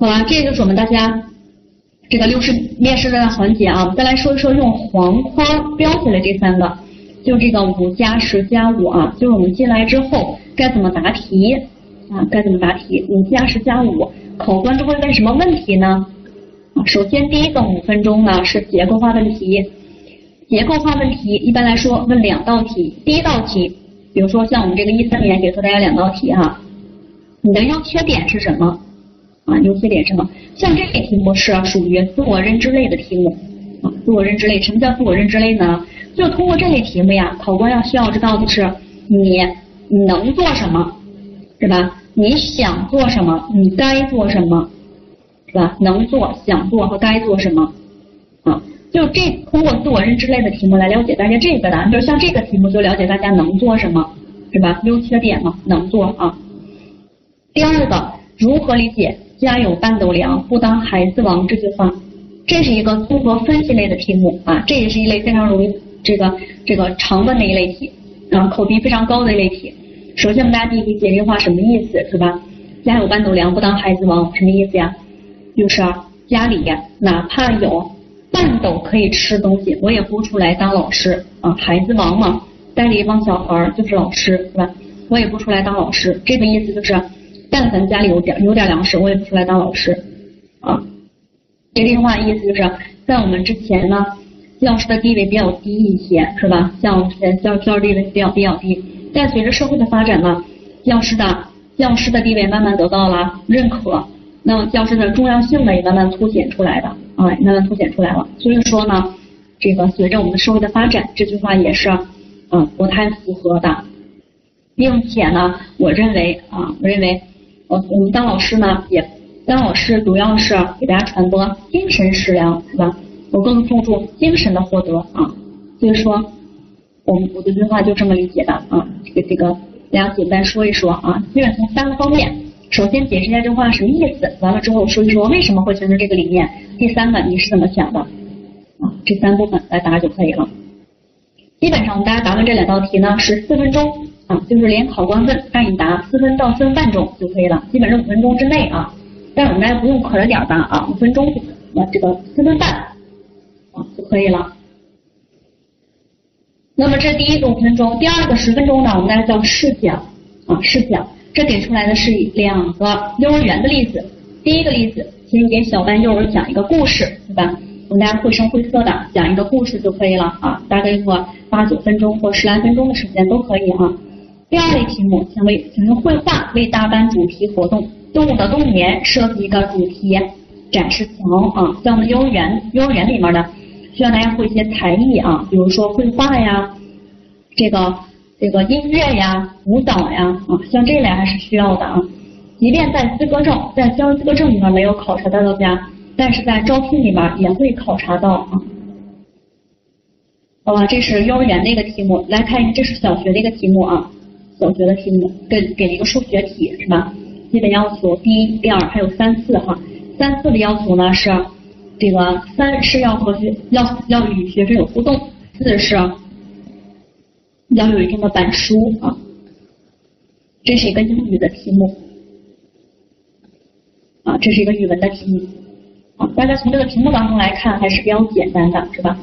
好吧，这就是我们大家这个六十面试的环节啊，再来说一说用黄框标起来这三个，就这个五加十加五啊，就是我们进来之后该怎么答题啊？该怎么答题？五加十加五，考官都会问什么问题呢？首先第一个五分钟呢是结构化问题，结构化问题一般来说问两道题，第一道题，比如说像我们这个一三年给出大家两道题哈，你的优缺点是什么？啊，优缺点什么？像这类题目是属于自我认知类的题目啊，自我认知类。什么叫自我认知类呢？就通过这类题目呀，考官要需要知道的是你你能做什么，是吧？你想做什么？你该做什么，是吧？能做、想做和该做什么啊？就这通过自我认知类的题目来了解大家这个的，就像这个题目就了解大家能做什么，是吧？优缺点嘛，能做啊。第二个，如何理解？家有半斗粮，不当孩子王这句话，这是一个综合分析类的题目啊，这也是一类非常容易这个这个常问的一类题啊，口鼻非常高的一类题。首先我们大家第一理解这句话什么意思是吧？家有半斗粮，不当孩子王什么意思呀？就是家里哪怕有半斗可以吃东西，我也不出来当老师啊，孩子王嘛，带着一帮小孩就是老师是吧？我也不出来当老师，这个意思就是。但凡家里有点有点粮食，我也不出来当老师啊。这句话意思就是在我们之前呢，教师的地位比较低一些，是吧？像我们之前教教师地位比较比较低，但随着社会的发展呢，教师的教师的地位慢慢得到了认可，那么教师的重要性呢也慢慢凸显出来的啊，慢慢凸显出来了。所以说呢，这个随着我们社会的发展，这句话也是嗯不太符合的，并且呢，我认为啊，我认为。我我们当老师呢，也当老师主要是给大家传播精神食粮，是吧？我更注重精神的获得啊。所以说，我们我的这句话就这么理解的啊。这个这个，大家简单说一说啊。基本从三个方面，首先解释一下这句话什么意思，完了之后说一说为什么会形成这个理念。第三个你是怎么想的啊？这三部分来答就可以了。基本上我们大家答完这两道题呢，是四分钟。啊，就是连考官问让你答四分到四分半钟就可以了，基本上五分钟之内啊。但是我们大家不用可着点答啊，五分钟那这个四分半啊就可以了。那么这第一个五分钟，第二个十分钟呢，我们大家叫试讲啊试讲。这给出来的是两个幼儿园的例子。第一个例子，先给小班幼儿讲一个故事，对吧？我们大家绘声绘色的讲一个故事就可以了啊，大概用个八九分钟或十来分钟的时间都可以哈。第二类题目，请为请用绘画为大班主题活动动物的冬眠设计一个主题展示墙啊，像我们幼儿园幼儿园里面呢，需要大家会一些才艺啊，比如说绘画呀，这个这个音乐呀，舞蹈呀啊，像这类还是需要的啊。即便在资格证在教师资格证里面没有考察到大家，但是在招聘里面也会考察到啊。好吧，这是幼儿园的一个题目，来看这是小学的一个题目啊。小学的题目给给一个数学题是吧？基本要求第一、第二还有三四哈。三四的要求呢是这个三是要和学要要与学生有互动，四是要有一定的板书啊。这是一个英语的题目啊，这是一个语文的题目啊。大家从这个题目当中来看还是比较简单的，是吧？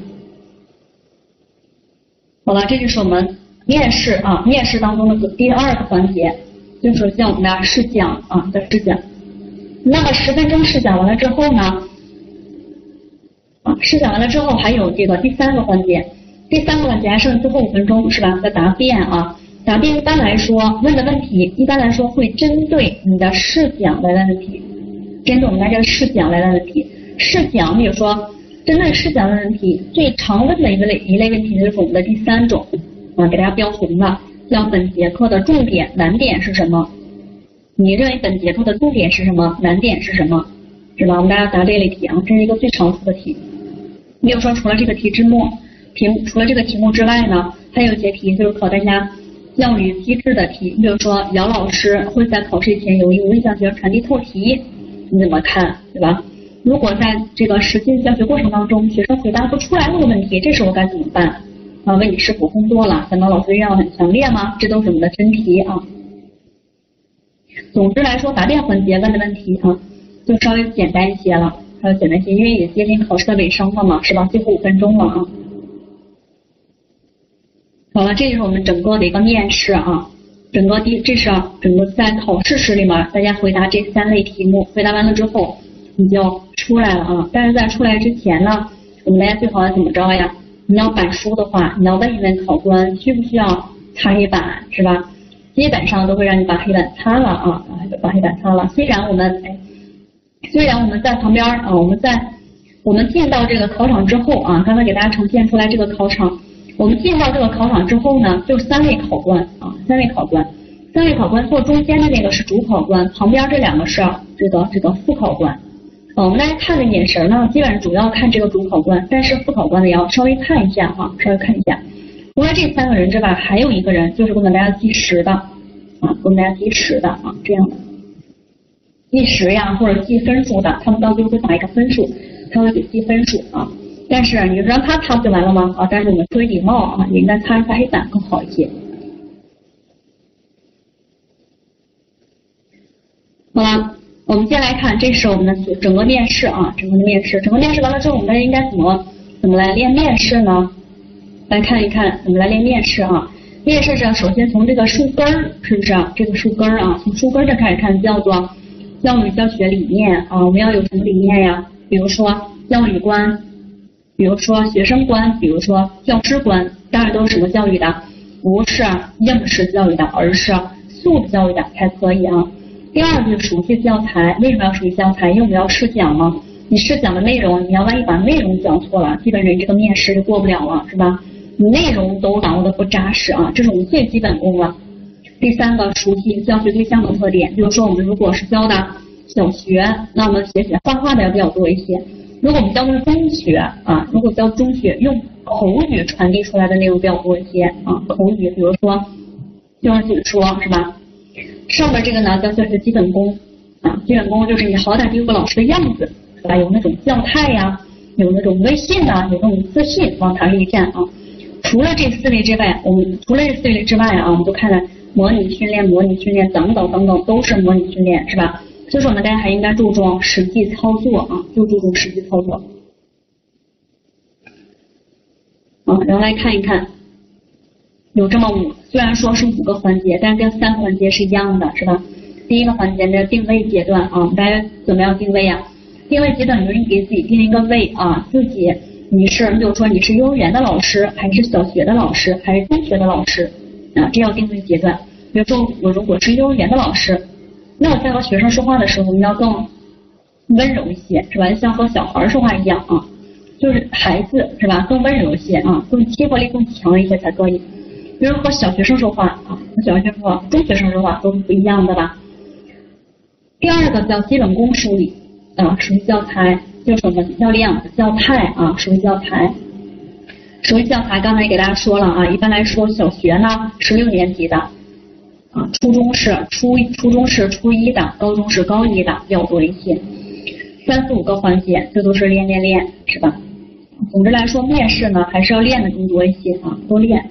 好了，这就是我们。面试啊，面试当中的第二个环节，就是像我们的试讲啊的试讲。那么十分钟试讲完了之后呢，啊，试讲完了之后还有这个第三个环节，第三个环节还剩最后五分钟是吧？的答辩啊，答辩一般来说问的问题，一般来说会针对你的试讲来问问题，针对我们的这个试讲来的问题。试讲比如说针对试讲的问题，最常问的一个类一类问题就是我们的第三种。啊，给大家标红了，像本节课的重点难点是什么？你认为本节课的重点是什么？难点是什么？是吧？我们大家答这类题啊，这是一个最常出的题。比如说，除了这个题之目题，除了这个题目之外呢，还有一些题就是考大家教育机制的题。你比如说，姚老师会在考试前有意无意向学传递透题，你怎么看？对吧？如果在这个实际教学过程当中，学生回答不出来那个问题，这时候该怎么办？啊，问你是否工作了？难道老师愿望很强烈吗？这都是我们的真题啊。总之来说，答辩环节问的问题啊，就稍微简单一些了。还有简单些，因为也接近考试的尾声了嘛，是吧？最后五分钟了啊。好了，这就是我们整个的一个面试啊，整个第这是整个在考试室里面，大家回答这三类题目，回答完了之后你就出来了啊。但是在出来之前呢，我们大家最好要怎么着呀？你要板书的话，你要问一问考官需不需要擦黑板，是吧？基本上都会让你把黑板擦了啊，把黑板擦了。虽然我们哎，虽然我们在旁边啊，我们在我们进到这个考场之后啊，刚才给大家呈现出来这个考场，我们进到这个考场之后呢，就三位考官啊，三位考官，三位考官坐中间的那个是主考官，旁边这两个是这个这个副考官。我们大家看的眼神呢，基本上主要看这个主考官，但是副考官呢也要稍微看一下哈，稍微看一下。除了这三个人之外，还有一个人就是给我们大家计时的啊，给我们大家计时的啊，这样的计时呀或者记分数的，他们到最后会打一个分数，他会给记分数啊。但是你让他擦不就完了吗？啊，但是我们出于礼貌啊，也应该擦一擦黑板更好一些。好了。我们先来看，这是我们的整个面试啊，整个的面试，整个面试完了之后，我们应该怎么怎么来练面试呢？来看一看怎么来练面试啊？面试上首先从这个树根儿，是不是？这个树根儿啊，从树根儿这开始看，叫做教育教学理念啊。我们要有什么理念呀？比如说教育观，比如说学生观，比如说教师观，当然都是什么教育的？不是应试教育的，而是素质教育的才可以啊。第二就是熟悉教材，为什么要熟悉教材？因为我们要试讲嘛。你试讲的内容，你要万一把内容讲错了，基本上这个面试就过不了了，是吧？你内容都掌握的不扎实啊，这是我们最基本功了。第三个，熟悉教学对象的特点，比如说我们如果是教的小学，那我们写写画画的要比较多一些；如果我们教的是中学啊，如果教中学，用口语传递出来的内容比较多一些啊，口语，比如说就是解说，是吧？上面这个呢叫做是基本功啊，基本功就是你好歹得有个老师的样子，是吧？有那种教态呀，有那种威信呐，有那种自信往台上一站啊。除了这四类之外，我们除了这四类之外啊，我们都看了模拟训练、模拟训练等等等等，都是模拟训练，是吧？所以说我们大家还应该注重实际操作啊，就注重实际操作。啊，然后来看一看。有这么五，虽然说是五个环节，但是跟三个环节是一样的，是吧？第一个环节的定位阶段啊，大家怎么样定位呀？定位阶段就是你给自己定一个位啊，自己你是，比如说你是幼儿园的老师，还是小学的老师，还是中学的老师啊？这要定位阶段。比如说我如果是幼儿园的老师，那我在和学生说话的时候，你要更温柔一些，是吧？像和小孩说话一样啊，就是孩子是吧？更温柔一些啊，更亲和力更强一些才可以。比如和小学生说话啊，和小学生说话、中学生说话都是不一样的吧。第二个叫基本功梳理啊，熟悉教材，就是我们要练教态啊，熟悉教材。熟悉教材刚才给大家说了啊，一般来说小学呢是六年级的啊，初中是初初中是初一的，高中是高一的比较多一些。三四五个环节，这都是练练练，是吧？总之来说，面试呢还是要练的更多一些啊，多练。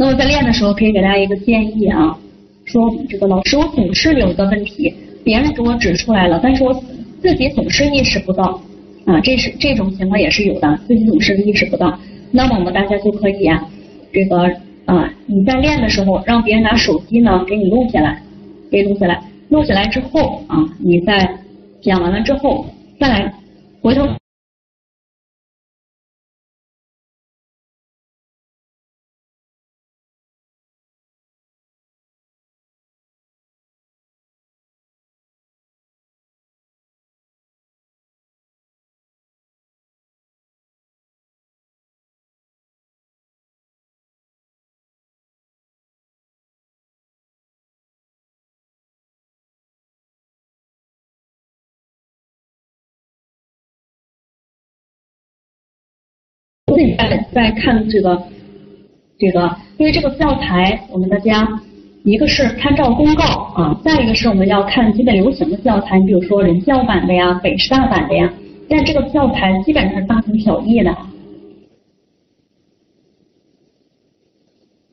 那么在练的时候，可以给大家一个建议啊，说这个老师，我总是有一个问题，别人给我指出来了，但是我自己总是意识不到啊，这是这种情况也是有的，自己总是意识不到。那么我们大家就可以啊，这个啊，你在练的时候，让别人拿手机呢给你录下来，给录下来，录下来之后啊，你在讲完了之后再来回头。在看这个这个，因为这个教材，我们大家一个是参照公告啊，再一个是我们要看基本流行的教材，你比如说人教版的呀、北师大版的呀，但这个教材基本上是大同小异的。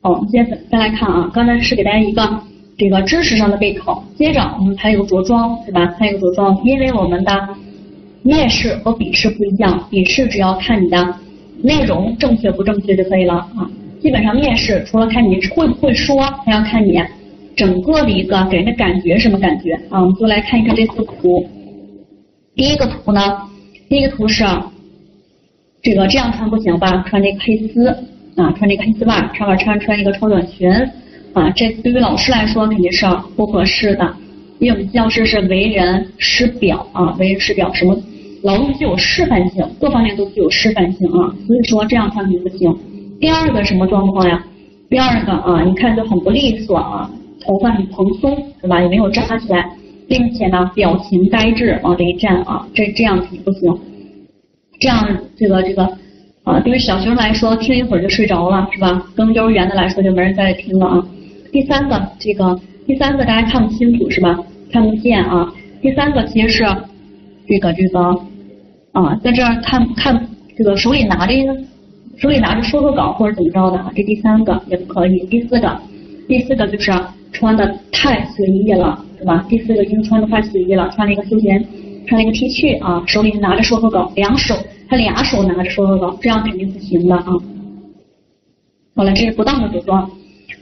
好，我们接着再来看啊，刚才是给大家一个这个知识上的备考。接着我们还有着装，是吧？还有着装，因为我们的面试和笔试不一样，笔试只要看你的内容正确不正确就可以了啊。基本上面试除了看你会不会说，还要看你整个的一个给人的感觉什么感觉啊。我们就来看一看这幅图。第一个图呢，第一个图是这个这样穿不行吧？穿这个黑丝啊，穿这个黑丝袜，上面穿穿一个超短裙啊，这对于老师来说肯定是不合适的，因为我们教师是为人师表啊，为人师表，什么劳动具有示范性，各方面都具有示范性啊，所以说这样穿肯定不行。第二个什么状况呀？第二个啊，你看就很不利索啊，头发很蓬松是吧？也没有扎起来，并且呢，表情呆滞往这一站啊，这这样肯定不行。这样这个这个啊，对于小学生来说，听一会儿就睡着了是吧？跟幼儿园的来说就没人再听了啊。第三个这个第三个大家看不清楚是吧？看不见啊。第三个其实是这个这个啊，在这儿看看这个手里拿着。手里拿着说说稿或者怎么着的啊，这第三个也不可以。第四个，第四个就是穿的太随意了，是吧？第四个因为穿的太随意了，穿了一个休闲，穿了一个 T 恤啊，手里拿着说说稿，两手他俩手拿着说说稿，这样肯定不行的啊。好了，这是不当的着装。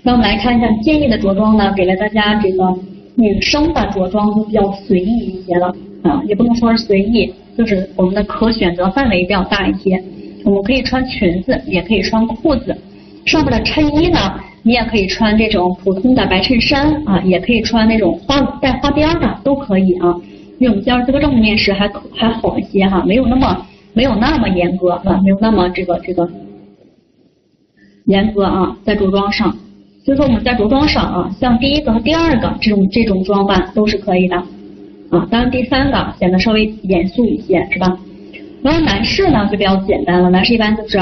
那我们来看一下建议的着装呢，给了大家这个女生的着装就比较随意一些了啊，也不能说是随意，就是我们的可选择范围比较大一些。我们可以穿裙子，也可以穿裤子，上面的衬衣呢，你也可以穿这种普通的白衬衫啊，也可以穿那种花带花边的，都可以啊。因为我们教师资格证的面试还还好一些哈，没有那么没有那么严格啊，没有那么这个这个严格啊，在着装上，所以说我们在着装上啊，像第一个和第二个这种这种装扮都是可以的啊，当然第三个显得稍微严肃一些，是吧？然后男士呢就比较简单了，男士一般就是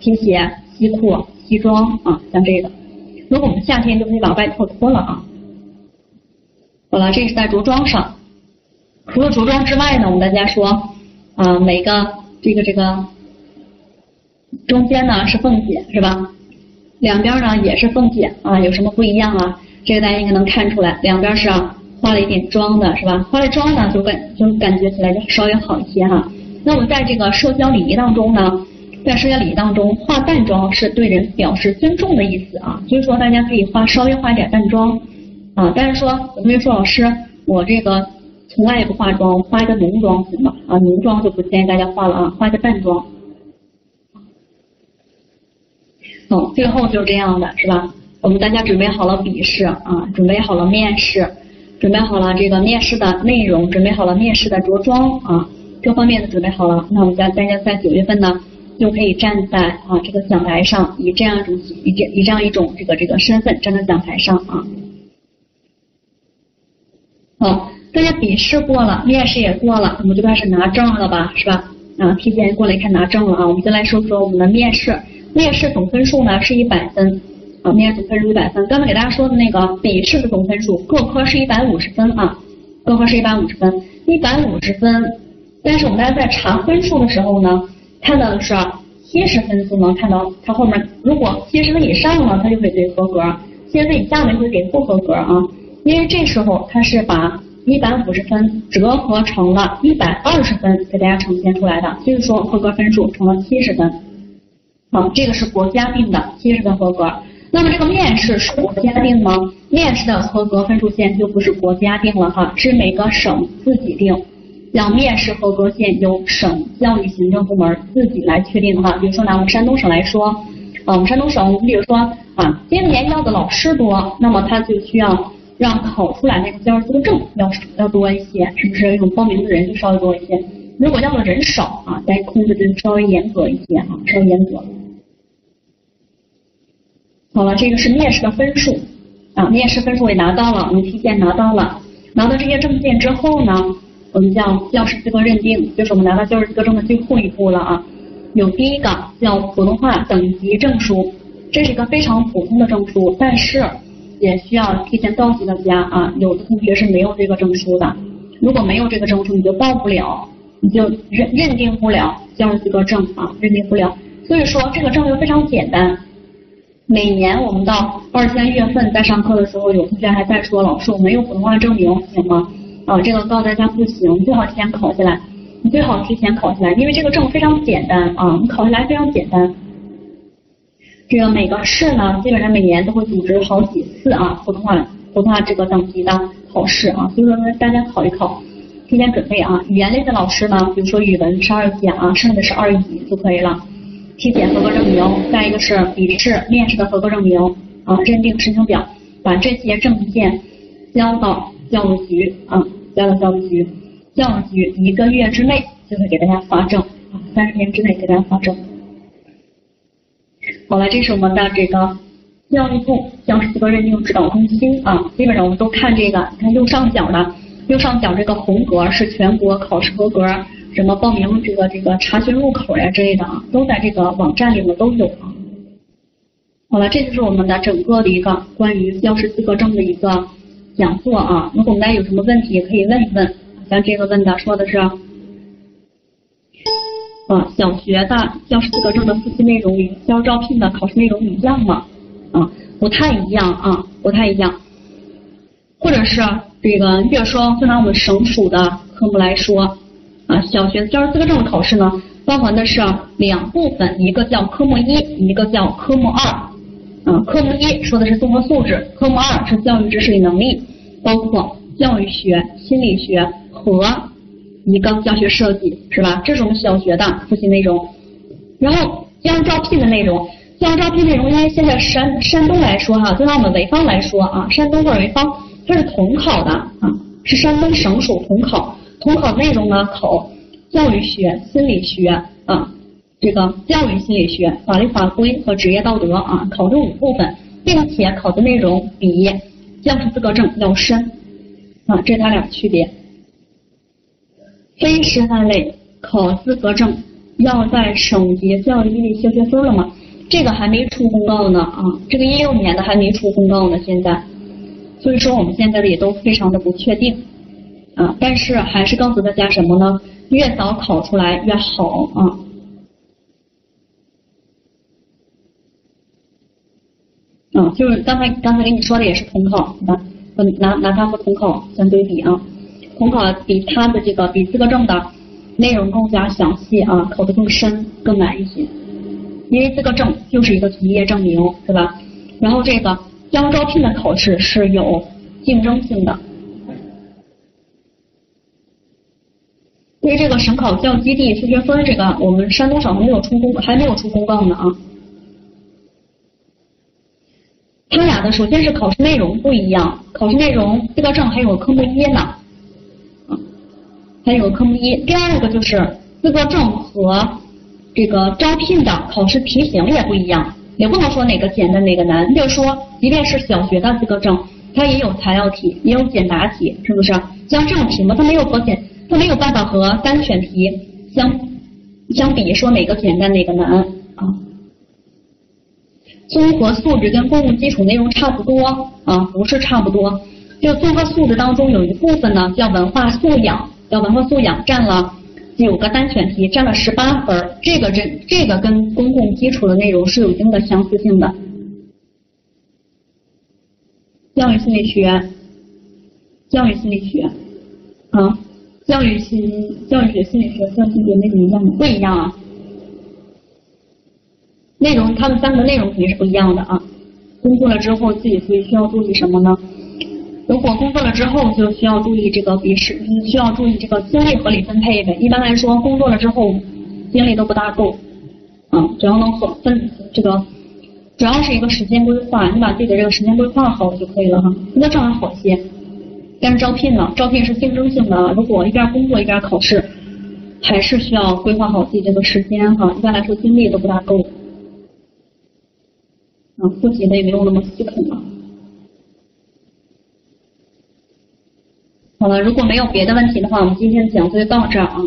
皮鞋、西裤、西装啊，像这个。如果我们夏天就可以把外套脱了啊。好了，这是在着装上。除了着装之外呢，我们大家说啊，每个这个这个中间呢是凤姐是吧？两边呢也是凤姐啊，有什么不一样啊？这个大家应该能看出来，两边是化了一点妆的是吧？化了妆呢就感就感觉起来就稍微好一些哈。那么在这个社交礼仪当中呢，在社交礼仪当中，化淡妆是对人表示尊重的意思啊，所以说大家可以化稍微化一点淡妆啊。但是说有同学说老师，我这个从来也不化妆，化一个浓妆行吗？啊，浓妆就不建议大家化了啊，化一个淡妆。好，最后就是这样的是吧？我们大家准备好了笔试啊，准备好了面试，准备好了这个面试的内容，准备好了面试的着装啊。各方面的准备好了，那我们家大家在九月份呢，就可以站在啊这个讲台上，以这样一种以这以这样一种这个这个身份站在讲台上啊。好，大家笔试过了，面试也过了，我们就开始拿证了吧，是吧？啊，提前过来看拿证了啊。我们先来说说我们的面试，面试总分数呢是一百分啊，面试总分数一百分。刚才给大家说的那个笔试的总分数，各科是一百五十分啊，各科是一百五十分，一百五十分。但是我们大家在查分数的时候呢，看到的是七十分就能看到它后面，如果七十分以上了，它就会给合格；七十分以下呢就会给不合格啊。因为这时候它是把一百五十分折合成了一百二十分给大家呈现出来的，所以说合格分数成了七十分。好，这个是国家定的七十分合格。那么这个面试是国家定吗？面试的合格分数线就不是国家定了哈，是每个省自己定。要面试合格线由省教育行政部门自己来确定哈。比如说拿我们山东省来说，啊，我们山东省，比如说啊，今年要的老师多，那么他就需要让考出来那个教师资格证要要多一些，是不是？有报名的人就稍微多一些。如果要的人少啊，再控制就稍微严格一些啊，稍微严格。好了，这个是面试的分数啊，面试分数也拿到了，我们提前拿到了，拿到这些证件之后呢？我们叫教师资格认定，就是我们拿到教师资格证的最后一步了啊。有第一个叫普通话等级证书，这是一个非常普通的证书，但是也需要提前告诉大家啊，有的同学是没有这个证书的。如果没有这个证书，你就报不了，你就认认定不了教师资格证啊，认定不了。所以说这个证就非常简单，每年我们到二三月份在上课的时候，有同学还在说老师我没有普通话证明，行吗？啊，这个告诉大家不行，最好提前考下来，你最好提前考下来，因为这个证非常简单啊，你考下来非常简单。这个每个市呢，基本上每年都会组织好几次啊，普通话普通话这个等级的考试啊，所以说大家考一考。提前准备啊，语言类的老师呢，比如说语文是二级啊，剩下的是二乙就可以了。体检合格证明，再一个是笔试、面试的合格证明啊，认定申请表，把这些证件交到教育局啊，交到教育局，教育局一个月之内就会给大家发证啊，三十天之内给大家发证。好了，这是我们的这个教育部教师资格认定指导中心啊，基本上我们都看这个，你看右上角的。右上角这个红格是全国考试合格，什么报名这个这个查询入口呀之类的啊，都在这个网站里面都有啊。好了，这就是我们的整个的一个关于教师资格证的一个讲座啊。如果大家有什么问题，也可以问一问。像这个问的说的是，啊，小学的教师资格证的复习内容与教招聘的考试内容一样吗？啊，不太一样啊，不太一样。或者是这个，你比如说，就拿我们省属的科目来说，啊，小学教师资格证的考试呢，包含的是两部分，一个叫科目一，一个叫科目二。啊，科目一说的是综合素质，科目二是教育知识与能力，包括教育学、心理学和一个教学设计，是吧？这是我们小学的复习内容。然后教师招聘的内容，教师招聘内容，因为现在山山东来说哈，就拿我们潍坊来说啊，山东或者潍坊。它是统考的啊，是山东省属统考。统考内容呢，考教育学、心理学啊，这个教育心理学、法律法规和职业道德啊，考这五部分，并且考的内容比教师资格证要深啊，这是它俩区别。非师范类考资格证要在省级教育局里修学分了吗？这个还没出公告呢啊，这个一六年的还没出公告呢，现在。所以说我们现在的也都非常的不确定啊，但是还是告诉大家什么呢？越早考出来越好啊。啊，就是刚才刚才跟你说的也是统考，拿拿拿它和统考相对比啊，统考比它的这个比资格证的内容更加详细啊，考的更深更难一些，因为资格证就是一个从业证明，是吧？然后这个。教招聘的考试是有竞争性的，对这个省考教基地数学分，这个我们山东省还没有出公，还没有出公告呢啊。他俩的首先是考试内容不一样，考试内容资格证还有科目一呢，啊，还有科目一。第二个就是资格证和这个招聘的考试题型也不一样。也不能说哪个简单哪个难，你比如说，即便是小学的资格证，它也有材料题，也有简答题，是不是？像这种题目，它没有和简，它没有办法和单选题相相比，说哪个简单哪个难啊？综合素质跟公共基础内容差不多啊，不是差不多。就综合素质当中有一部分呢叫文化素养，叫文化素养占了。九个单选题占了十八分，这个这这个跟公共基础的内容是有一定的相似性的。教育心理学，教育心理学，啊，教育心教育学心理学教育心理学内容一样吗？不一样啊，内容他们三个内容肯定是不一样的啊。工作了之后自己会需要注意什么呢？如果工作了之后，就需要注意这个笔试，需要注意这个精力合理分配呗。一般来说，工作了之后精力都不大够，啊，只要能合分这个，主要是一个时间规划，你把自己的这个时间规划好就可以了哈。那这样好些。但是招聘呢，招聘是竞争性的，如果一边工作一边考试，还是需要规划好自己这个时间哈。一般来说精力都不大够，啊，复习的也没有那么系统了。好了，如果没有别的问题的话，我们今天的讲座就到这儿啊。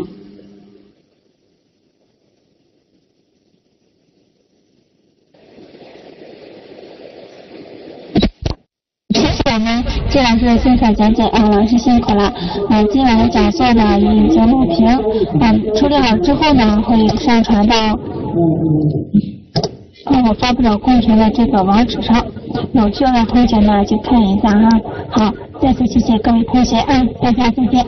谢谢我们季老师的精彩讲解啊，老师辛苦了。嗯，今晚的讲座呢已经录屏，嗯，处理好之后呢会上传到。那我发布的公屏的这个网址上，有需要的同学呢去看一下哈。好，再次谢谢各位同学，嗯，大家再见。